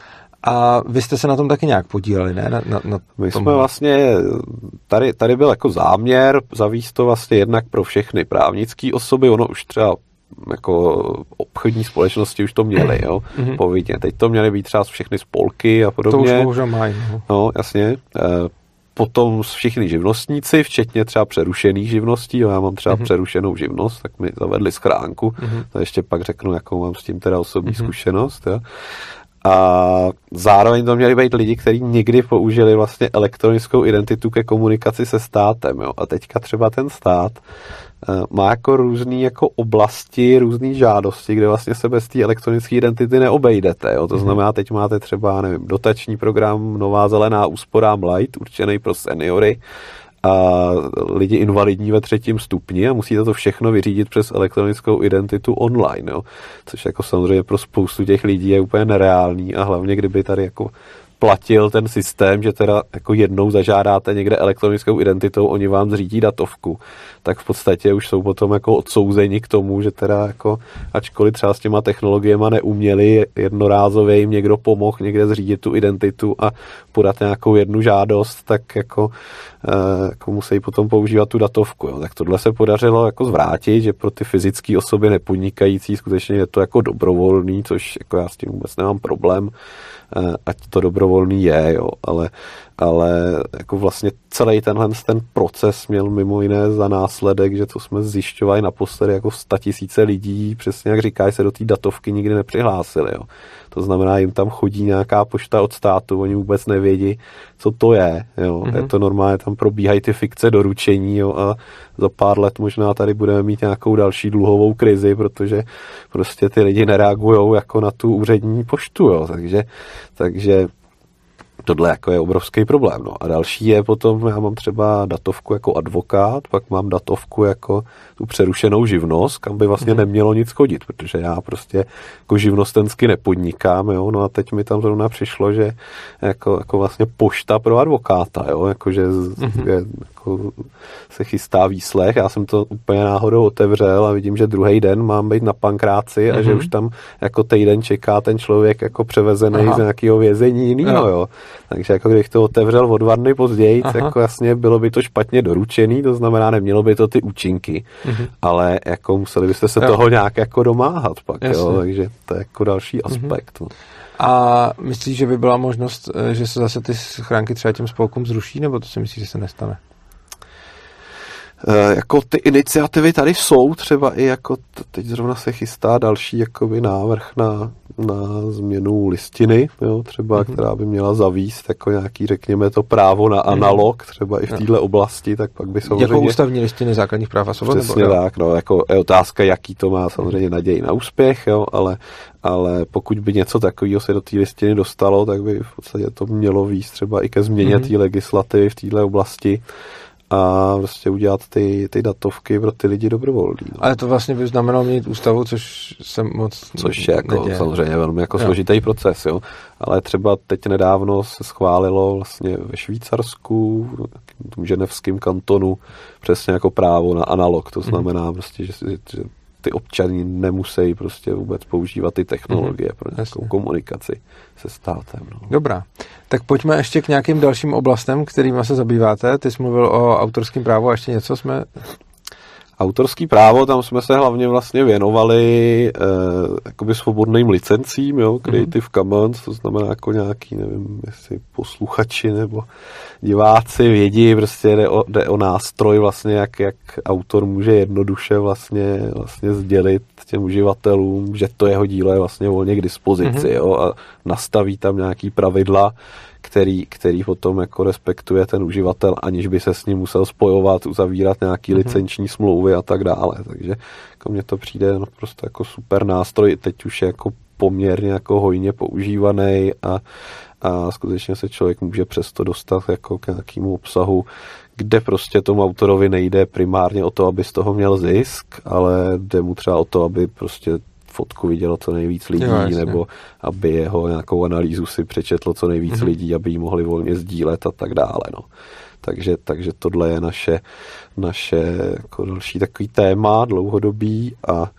A vy jste se na tom taky nějak podíleli, ne? Na, na, na My tom... jsme vlastně, tady, tady byl jako záměr zavíst to vlastně jednak pro všechny právnické osoby, ono už třeba jako obchodní společnosti už to měly, jo, mm-hmm. povinně. Teď to měly být třeba všechny spolky a podobně. To už bohužel mají. No. no, jasně. E, potom všichni živnostníci, včetně třeba přerušených živností, jo, já mám třeba mm-hmm. přerušenou živnost, tak mi zavedli schránku, mm-hmm. to ještě pak řeknu, jakou mám s tím teda osobní mm-hmm. zkušenost, jo. A zároveň to měli být lidi, kteří někdy použili vlastně elektronickou identitu ke komunikaci se státem. Jo. A teďka třeba ten stát uh, má jako různé jako oblasti, různé žádosti, kde vlastně se bez té elektronické identity neobejdete. Jo. To mhm. znamená, teď máte třeba, nevím, dotační program Nová zelená úsporám Light, určený pro seniory, a lidi invalidní ve třetím stupni a musíte to všechno vyřídit přes elektronickou identitu online, jo. což jako samozřejmě pro spoustu těch lidí je úplně nereálný a hlavně kdyby tady jako platil ten systém, že teda jako jednou zažádáte někde elektronickou identitou, oni vám zřídí datovku, tak v podstatě už jsou potom jako odsouzeni k tomu, že teda jako, ačkoliv třeba s těma technologiemi neuměli, jednorázově jim někdo pomohl někde zřídit tu identitu a podat nějakou jednu žádost, tak jako, e, jako musí potom používat tu datovku. Jo. Tak tohle se podařilo jako zvrátit, že pro ty fyzické osoby nepodnikající skutečně je to jako dobrovolný, což jako já s tím vůbec nemám problém, ať to dobrovolný je, jo, ale, ale jako vlastně celý tenhle ten proces měl mimo jiné za následek, že to jsme zjišťovali naposledy jako tisíce lidí, přesně jak říkáš, se do té datovky nikdy nepřihlásili. Jo. To znamená, jim tam chodí nějaká pošta od státu, oni vůbec nevědí, co to je. Jo. Mm-hmm. Je to normálně, tam probíhají ty fikce doručení jo, a za pár let možná tady budeme mít nějakou další dluhovou krizi, protože prostě ty lidi nereagují jako na tu úřední poštu. Jo. Takže, takže tohle jako je obrovský problém. No. A další je potom, já mám třeba datovku jako advokát, pak mám datovku jako tu přerušenou živnost, kam by vlastně mm. nemělo nic chodit, protože já prostě jako živnostensky nepodnikám, jo, no a teď mi tam zrovna přišlo, že jako, jako vlastně pošta pro advokáta, jo, jako že mm. je, se chystá výslech, já jsem to úplně náhodou otevřel a vidím, že druhý den mám být na pankráci a mm. že mhm. už tam jako týden čeká ten člověk jako převezený Aha. z nějakého vězení jiného, jo. Takže jako kdybych to otevřel o dva dny později, tak jako jasně bylo by to špatně doručený, to znamená, nemělo by to ty účinky mm-hmm. ale jako museli byste se jo. toho nějak jako domáhat pak, jo, takže to je jako další mhm. aspekt. Mm-hmm. A myslíš, že by byla možnost, eh, že se zase ty schránky třeba těm spolkům zruší, nebo to si myslíš, že se nestane? E, jako ty iniciativy tady jsou, třeba i jako teď zrovna se chystá další jakoby návrh na na změnu listiny, jo, třeba, mm-hmm. která by měla zavíst jako nějaký, řekněme, to právo na mhm. analog, třeba i v této oblasti, tak pak by samozřejmě... Jako ústavní listiny základních práv a svobod? Přesně nebo, tak, no, jako je otázka, jaký to má samozřejmě naději na úspěch, jo, ale, ale pokud by něco takového se do té listiny dostalo, tak by v podstatě to mělo výst třeba i ke změně mm-hmm. té legislativy v této oblasti a prostě udělat ty, ty datovky pro ty lidi dobrovolný. No. Ale to vlastně by znamenalo mít ústavu, což se moc Což je jako neděje. samozřejmě velmi jako jo. složitý proces, jo. Ale třeba teď nedávno se schválilo vlastně ve Švýcarsku, v tom ženevském kantonu, přesně jako právo na analog. To mhm. znamená mm. prostě, že, že ty občany nemusí prostě vůbec používat ty technologie mm, pro nějakou jasně. komunikaci se státem. No. Dobrá. Tak pojďme ještě k nějakým dalším oblastem, kterými se zabýváte. Ty jsi mluvil o autorském právu a ještě něco jsme Autorský právo, tam jsme se hlavně vlastně věnovali eh, jakoby svobodným licencím, jo, Creative mm-hmm. Commons, to znamená jako nějaký, nevím, jestli posluchači nebo diváci vědí, prostě jde o, jde o nástroj vlastně, jak, jak autor může jednoduše vlastně, vlastně sdělit těm uživatelům, že to jeho dílo je vlastně volně k dispozici, mm-hmm. jo, a nastaví tam nějaký pravidla, který, který potom jako respektuje ten uživatel, aniž by se s ním musel spojovat, uzavírat nějaký mm-hmm. licenční smlouvy a tak dále. Takže jako mně to přijde prostě jako super nástroj, teď už je jako poměrně jako hojně používaný a, a skutečně se člověk může přesto dostat jako k nějakému obsahu, kde prostě tomu autorovi nejde primárně o to, aby z toho měl zisk, ale jde mu třeba o to, aby prostě fotku vidělo co nejvíc lidí, jo, nebo aby jeho nějakou analýzu si přečetlo co nejvíc mm-hmm. lidí, aby ji mohli volně sdílet a tak dále. No. Takže, takže tohle je naše, naše jako další takový téma dlouhodobý a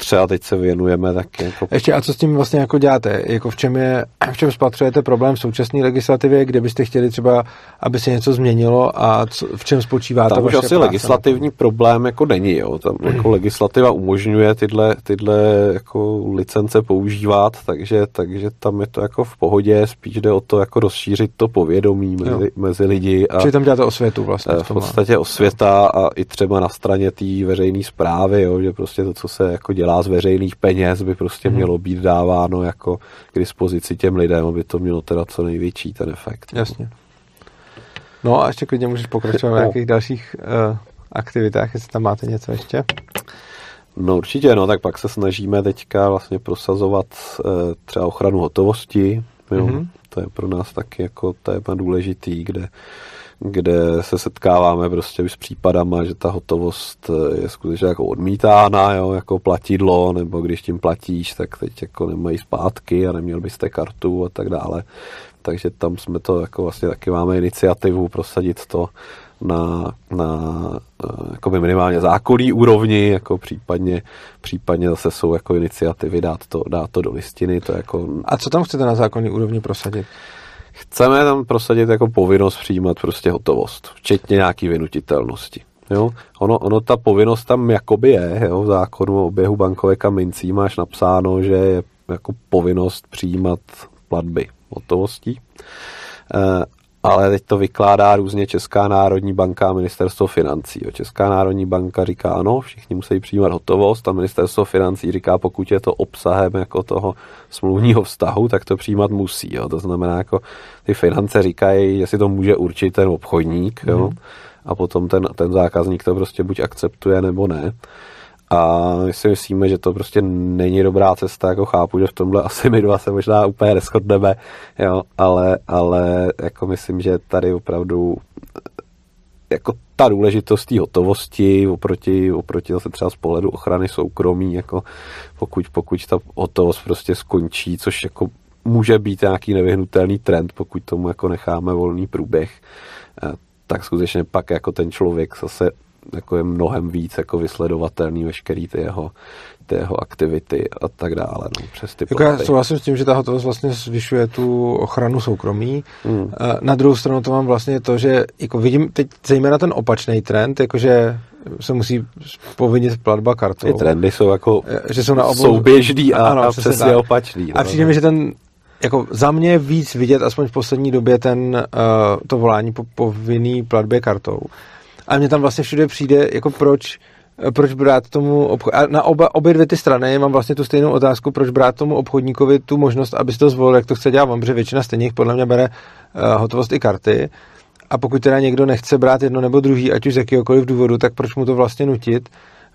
třeba teď se věnujeme taky. Jako... Ještě a co s tím vlastně jako děláte? Jako v čem, je, v čem spatřujete problém v současné legislativě, kde byste chtěli třeba, aby se něco změnilo a co, v čem spočívá Tam ta už asi legislativní problém jako není. Jo. Tam jako legislativa umožňuje tyhle, tyhle jako licence používat, takže, takže tam je to jako v pohodě, spíš jde o to jako rozšířit to povědomí mezi, mezi lidi. A, Čili tam děláte osvětu vlastně. V, v podstatě osvěta a i třeba na straně té veřejné zprávy, jo, že prostě to, co se jako dělá dělá z veřejných peněz, by prostě hmm. mělo být dáváno jako k dispozici těm lidem, aby to mělo teda co největší ten efekt. Jasně. No a ještě klidně můžeš pokračovat v no. nějakých dalších uh, aktivitách, jestli tam máte něco ještě. No určitě, no, tak pak se snažíme teďka vlastně prosazovat uh, třeba ochranu hotovosti, jo. Mm-hmm. To je pro nás taky jako téma důležitý, kde kde se setkáváme prostě s případama, že ta hotovost eh, je skutečně jako odmítána, jo, jako platidlo, nebo když tím platíš, tak teď jako nemají zpátky a neměl byste kartu a tak dále. Takže tam jsme to jako vlastně taky máme iniciativu prosadit to na, na eh, jako minimálně zákonný úrovni, jako případně, případně zase jsou jako iniciativy dát to, dát to do listiny. To jako... A co tam chcete na zákonný úrovni prosadit? Chceme tam prosadit jako povinnost přijímat prostě hotovost, včetně nějaký vynutitelnosti. Jo? Ono, ono, ta povinnost tam jakoby je, jo? v zákonu o oběhu bankovek a mincí máš napsáno, že je jako povinnost přijímat platby. hotovostí. Eh, ale teď to vykládá různě Česká národní banka a ministerstvo financí. Česká národní banka říká ano, všichni musí přijímat hotovost a ministerstvo financí říká, pokud je to obsahem jako toho smluvního vztahu, tak to přijímat musí. Jo. To znamená, jako ty finance říkají, jestli to může určit ten obchodník jo. Mm. a potom ten, ten zákazník to prostě buď akceptuje nebo ne. A my si myslíme, že to prostě není dobrá cesta, jako chápu, že v tomhle asi my dva se možná úplně neschodneme, jo, ale, ale jako myslím, že tady opravdu jako ta důležitost té hotovosti oproti, oproti zase třeba z pohledu ochrany soukromí, jako pokud, pokud ta hotovost prostě skončí, což jako může být nějaký nevyhnutelný trend, pokud tomu jako necháme volný průběh, eh, tak skutečně pak jako ten člověk zase jako je mnohem víc jako vysledovatelný veškerý ty jeho, ty jeho aktivity a tak dále. No, přes ty jako já souhlasím s tím, že ta hotovost vlastně zvyšuje tu ochranu soukromí. Hmm. Na druhou stranu to mám vlastně to, že jako vidím teď zejména ten opačný trend, jakože se musí povinit platba kartou. Ty trendy jsou jako že jsou na obou... souběžný a, ano, a přesně tak. opačný. No. A přijde mi, že ten jako za mě víc vidět, aspoň v poslední době, ten, uh, to volání po povinný platbě kartou. A mně tam vlastně všude přijde, jako proč, proč brát tomu obchod... A na oba, obě dvě ty strany mám vlastně tu stejnou otázku, proč brát tomu obchodníkovi tu možnost, aby to zvolil, jak to chce dělat on, protože většina stejných podle mě bere uh, hotovost i karty. A pokud teda někdo nechce brát jedno nebo druhý, ať už z jakéhokoliv důvodu, tak proč mu to vlastně nutit?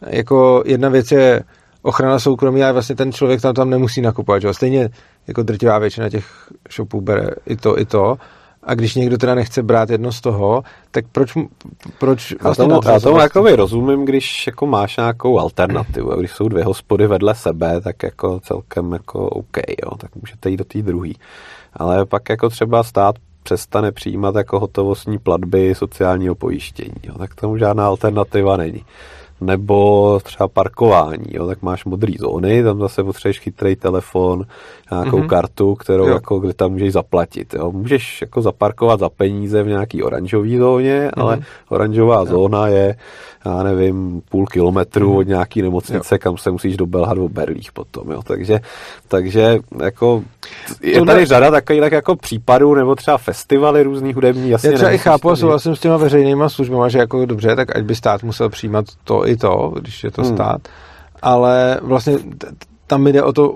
Jako jedna věc je ochrana soukromí, ale vlastně ten člověk tam, tam nemusí nakupovat. Že? Stejně jako drtivá většina těch shopů bere i to, i to. A když někdo teda nechce brát jedno z toho, tak proč, proč vlastně já tomu, já tomu jako rozumím, když jako máš nějakou alternativu. A když jsou dvě hospody vedle sebe, tak jako celkem jako OK, jo, tak můžete jít do té druhé. Ale pak jako třeba stát přestane přijímat jako hotovostní platby sociálního pojištění. Jo, tak tomu žádná alternativa není nebo třeba parkování, jo, tak máš modré zóny, tam zase potřebuješ chytrý telefon, nějakou mm-hmm. kartu, kterou jo. jako, kde tam můžeš zaplatit. Jo. Můžeš jako zaparkovat za peníze v nějaký oranžové zóně, mm-hmm. ale oranžová jo. zóna je já nevím, půl kilometru mm. od nějaký nemocnice, jo. kam se musíš dobelhat o berlích potom, jo. Takže, takže jako je Tohle... tady řada takových tak jako případů, nebo třeba festivaly různých hudební, jasně Já třeba i chápu a souhlasím s těma veřejnýma službama, že jako dobře, tak ať by stát musel přijímat to i to, když je to hmm. stát, ale vlastně tam jde o to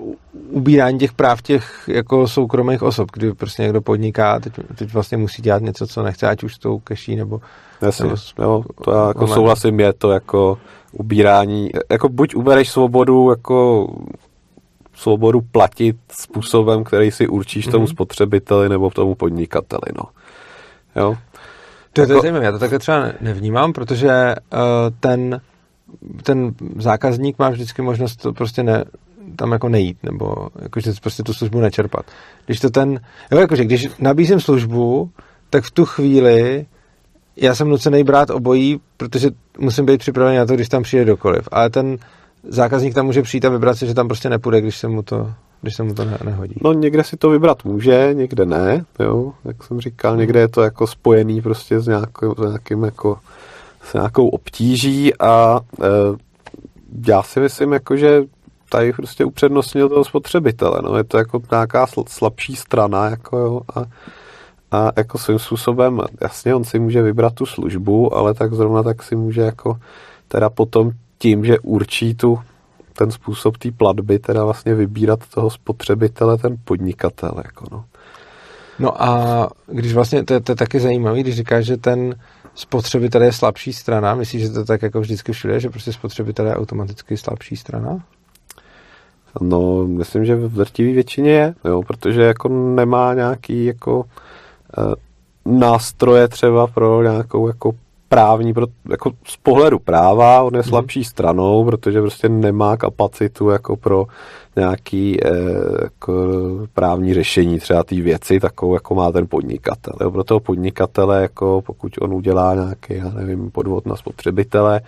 ubírání těch práv těch jako soukromých osob, kdy prostě někdo podniká, teď, teď vlastně musí dělat něco, co nechce, ať už s tou keší nebo... Jasně, nebo jo, to já jako souhlasím, je to jako ubírání, jako buď ubereš svobodu jako svobodu platit způsobem, který si určíš mm-hmm. tomu mhm. spotřebiteli nebo tomu podnikateli, no. Jo? To, jako... to je zajímavé, já to takhle třeba nevnímám, protože uh, ten, ten zákazník má vždycky možnost to prostě ne, tam jako nejít, nebo jakože prostě tu službu nečerpat. Když to ten, jo, jakože když nabízím službu, tak v tu chvíli já jsem nucený brát obojí, protože musím být připravený na to, když tam přijde dokoliv. Ale ten zákazník tam může přijít a vybrat si, že tam prostě nepůjde, když se mu to, když se mu to ne, nehodí. No někde si to vybrat může, někde ne, jo, jak jsem říkal, někde je to jako spojený prostě s, nějakou, s nějakým jako s nějakou obtíží a e, já si myslím, jako, že tady prostě upřednostnil toho spotřebitele. No. Je to jako nějaká slabší strana jako jo, a, a jako svým způsobem, jasně, on si může vybrat tu službu, ale tak zrovna tak si může jako teda potom tím, že určí tu ten způsob té platby, teda vlastně vybírat toho spotřebitele, ten podnikatel. Jako no. no a když vlastně, to, to je taky zajímavé, když říkáš, že ten spotřebitel je slabší strana, myslíš, že to tak jako vždycky všude, že prostě spotřebitel je automaticky slabší strana? No, myslím, že v drtivé většině je, jo, protože jako nemá nějaký jako e, nástroje třeba pro nějakou jako právní, pro, jako z pohledu práva, on je mhm. slabší stranou, protože prostě nemá kapacitu jako pro nějaký e, jako právní řešení třeba té věci, takovou jako má ten podnikatel. Jo. Pro toho podnikatele, jako pokud on udělá nějaký, já nevím, podvod na spotřebitele,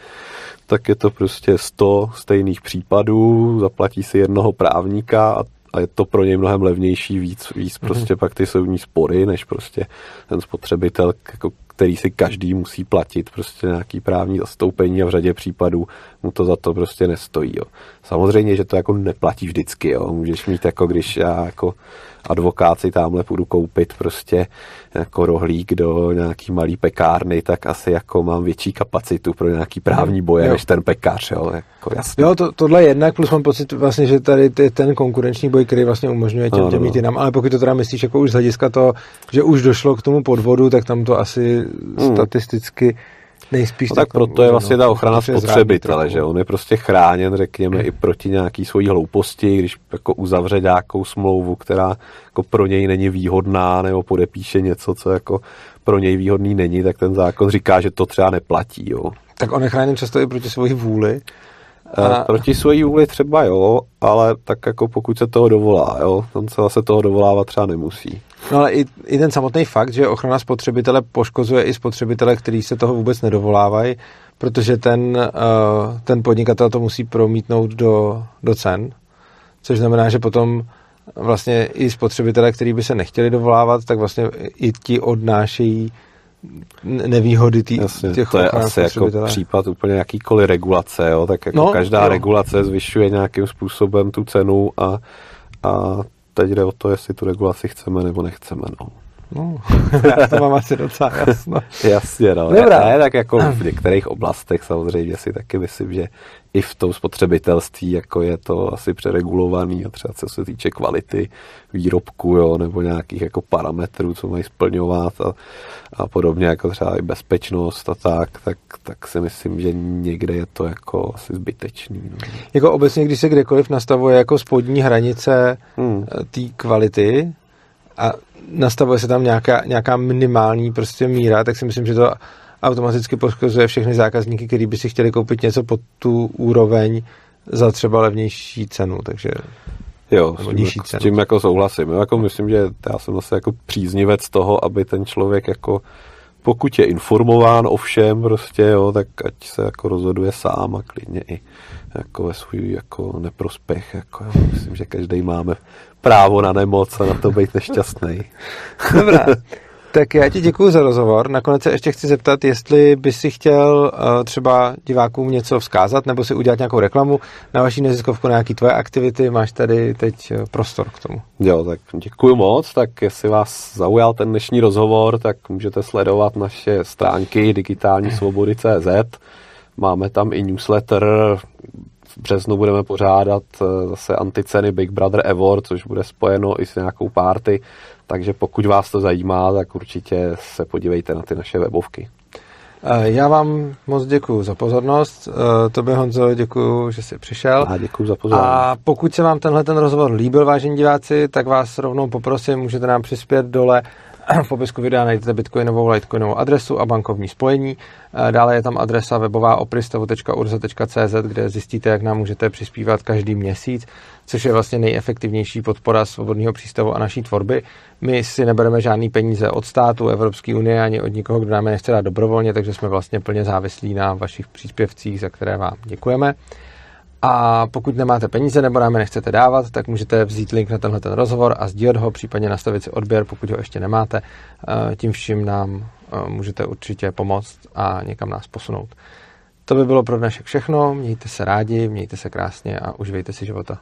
tak je to prostě 100 stejných případů, zaplatí si jednoho právníka a, a je to pro něj mnohem levnější víc, víc mm-hmm. prostě pak ty soudní spory, než prostě ten spotřebitel, jako, který si každý musí platit prostě nějaký právní zastoupení a v řadě případů mu to za to prostě nestojí. Jo. Samozřejmě, že to jako neplatí vždycky, jo. můžeš mít jako když já jako advokát si tamhle půjdu koupit prostě jako rohlík do nějaký malý pekárny, tak asi jako mám větší kapacitu pro nějaký právní boje jo. než ten pekař, jo, jako jasně. Jo, to, tohle je jednak, plus mám pocit vlastně, že tady je ten konkurenční boj, který vlastně umožňuje těm, těm jít jinam, ale pokud to teda myslíš jako už z hlediska to, že už došlo k tomu podvodu, tak tam to asi hmm. statisticky Nejspíš no, tak proto je vlastně ta ochrana spotřebitele, že on je prostě chráněn, řekněme, i proti nějaký svojí hlouposti, když jako uzavře nějakou smlouvu, která jako pro něj není výhodná, nebo podepíše něco, co jako pro něj výhodný není, tak ten zákon říká, že to třeba neplatí. Jo. Tak on je chráněn často i proti svoji vůli. Eh, a... Proti svojí vůli třeba jo, ale tak jako pokud se toho dovolá, jo, on se zase toho dovolávat třeba nemusí. No ale i, i ten samotný fakt, že ochrana spotřebitele poškozuje i spotřebitele, kteří se toho vůbec nedovolávají, protože ten, uh, ten podnikatel to musí promítnout do, do cen, což znamená, že potom vlastně i spotřebitele, kteří by se nechtěli dovolávat, tak vlastně i ti odnášejí nevýhody tý, Jasně, těch To je asi jako případ úplně jakýkoliv regulace, jo? tak jako no, každá jo. regulace zvyšuje nějakým způsobem tu cenu a, a teď jde o to, jestli tu regulaci chceme nebo nechceme. No. No, já to mám asi docela jasno. Jasně, no. Dobrá. Ne, tak jako v některých oblastech samozřejmě si taky myslím, že i v tom spotřebitelství jako je to asi přeregulovaný a třeba co se týče kvality výrobku, jo, nebo nějakých jako parametrů, co mají splňovat a, a podobně, jako třeba i bezpečnost a tak, tak, tak si myslím, že někde je to jako asi zbytečný. No. Jako obecně, když se kdekoliv nastavuje jako spodní hranice hmm. Eh, té kvality a nastavuje se tam nějaká, nějaká minimální prostě míra, tak si myslím, že to automaticky poškozuje všechny zákazníky, kteří by si chtěli koupit něco pod tu úroveň za třeba levnější cenu, takže Jo, s tím, jako, s tím jako souhlasím. Jako myslím, že já jsem zase jako příznivec toho, aby ten člověk jako pokud je informován o všem prostě, jo, tak ať se jako rozhoduje sám a klidně i jako ve svůj jako neprospěch. Jako, jo. Myslím, že každý máme právo na nemoc a na to být nešťastný. Dobrá. Tak já ti děkuji za rozhovor. Nakonec se ještě chci zeptat, jestli by si chtěl uh, třeba divákům něco vzkázat nebo si udělat nějakou reklamu na vaší neziskovku, na nějaké tvoje aktivity. Máš tady teď eh, prostor k tomu. Jo, tak děkuji moc. Tak jestli vás zaujal ten dnešní rozhovor, tak můžete sledovat naše stránky digitální svobody.cz. Máme tam i newsletter, v březnu budeme pořádat eh, zase anticeny Big Brother Award, což bude spojeno i s nějakou party, takže pokud vás to zajímá, tak určitě se podívejte na ty naše webovky. Eh, já vám moc děkuji za pozornost. Eh, tobě Honzo děkuji, že jsi přišel. A děkuji za pozornost. A pokud se vám tenhle ten rozhovor líbil, vážení diváci, tak vás rovnou poprosím, můžete nám přispět dole v popisku videa najdete bitcoinovou, litecoinovou adresu a bankovní spojení. Eh, dále je tam adresa webová opristavu.urza.cz, kde zjistíte, jak nám můžete přispívat každý měsíc, což je vlastně nejefektivnější podpora svobodného přístavu a naší tvorby. My si nebereme žádný peníze od státu, Evropské unie ani od nikoho, kdo nám je nechce dát dobrovolně, takže jsme vlastně plně závislí na vašich příspěvcích, za které vám děkujeme. A pokud nemáte peníze nebo nám je nechcete dávat, tak můžete vzít link na tenhle ten rozhovor a sdílet ho, případně nastavit si odběr, pokud ho ještě nemáte. Eh, tím vším nám eh, můžete určitě pomoct a někam nás posunout. To by bylo pro dnešek všechno. Mějte se rádi, mějte se krásně a uživejte si života.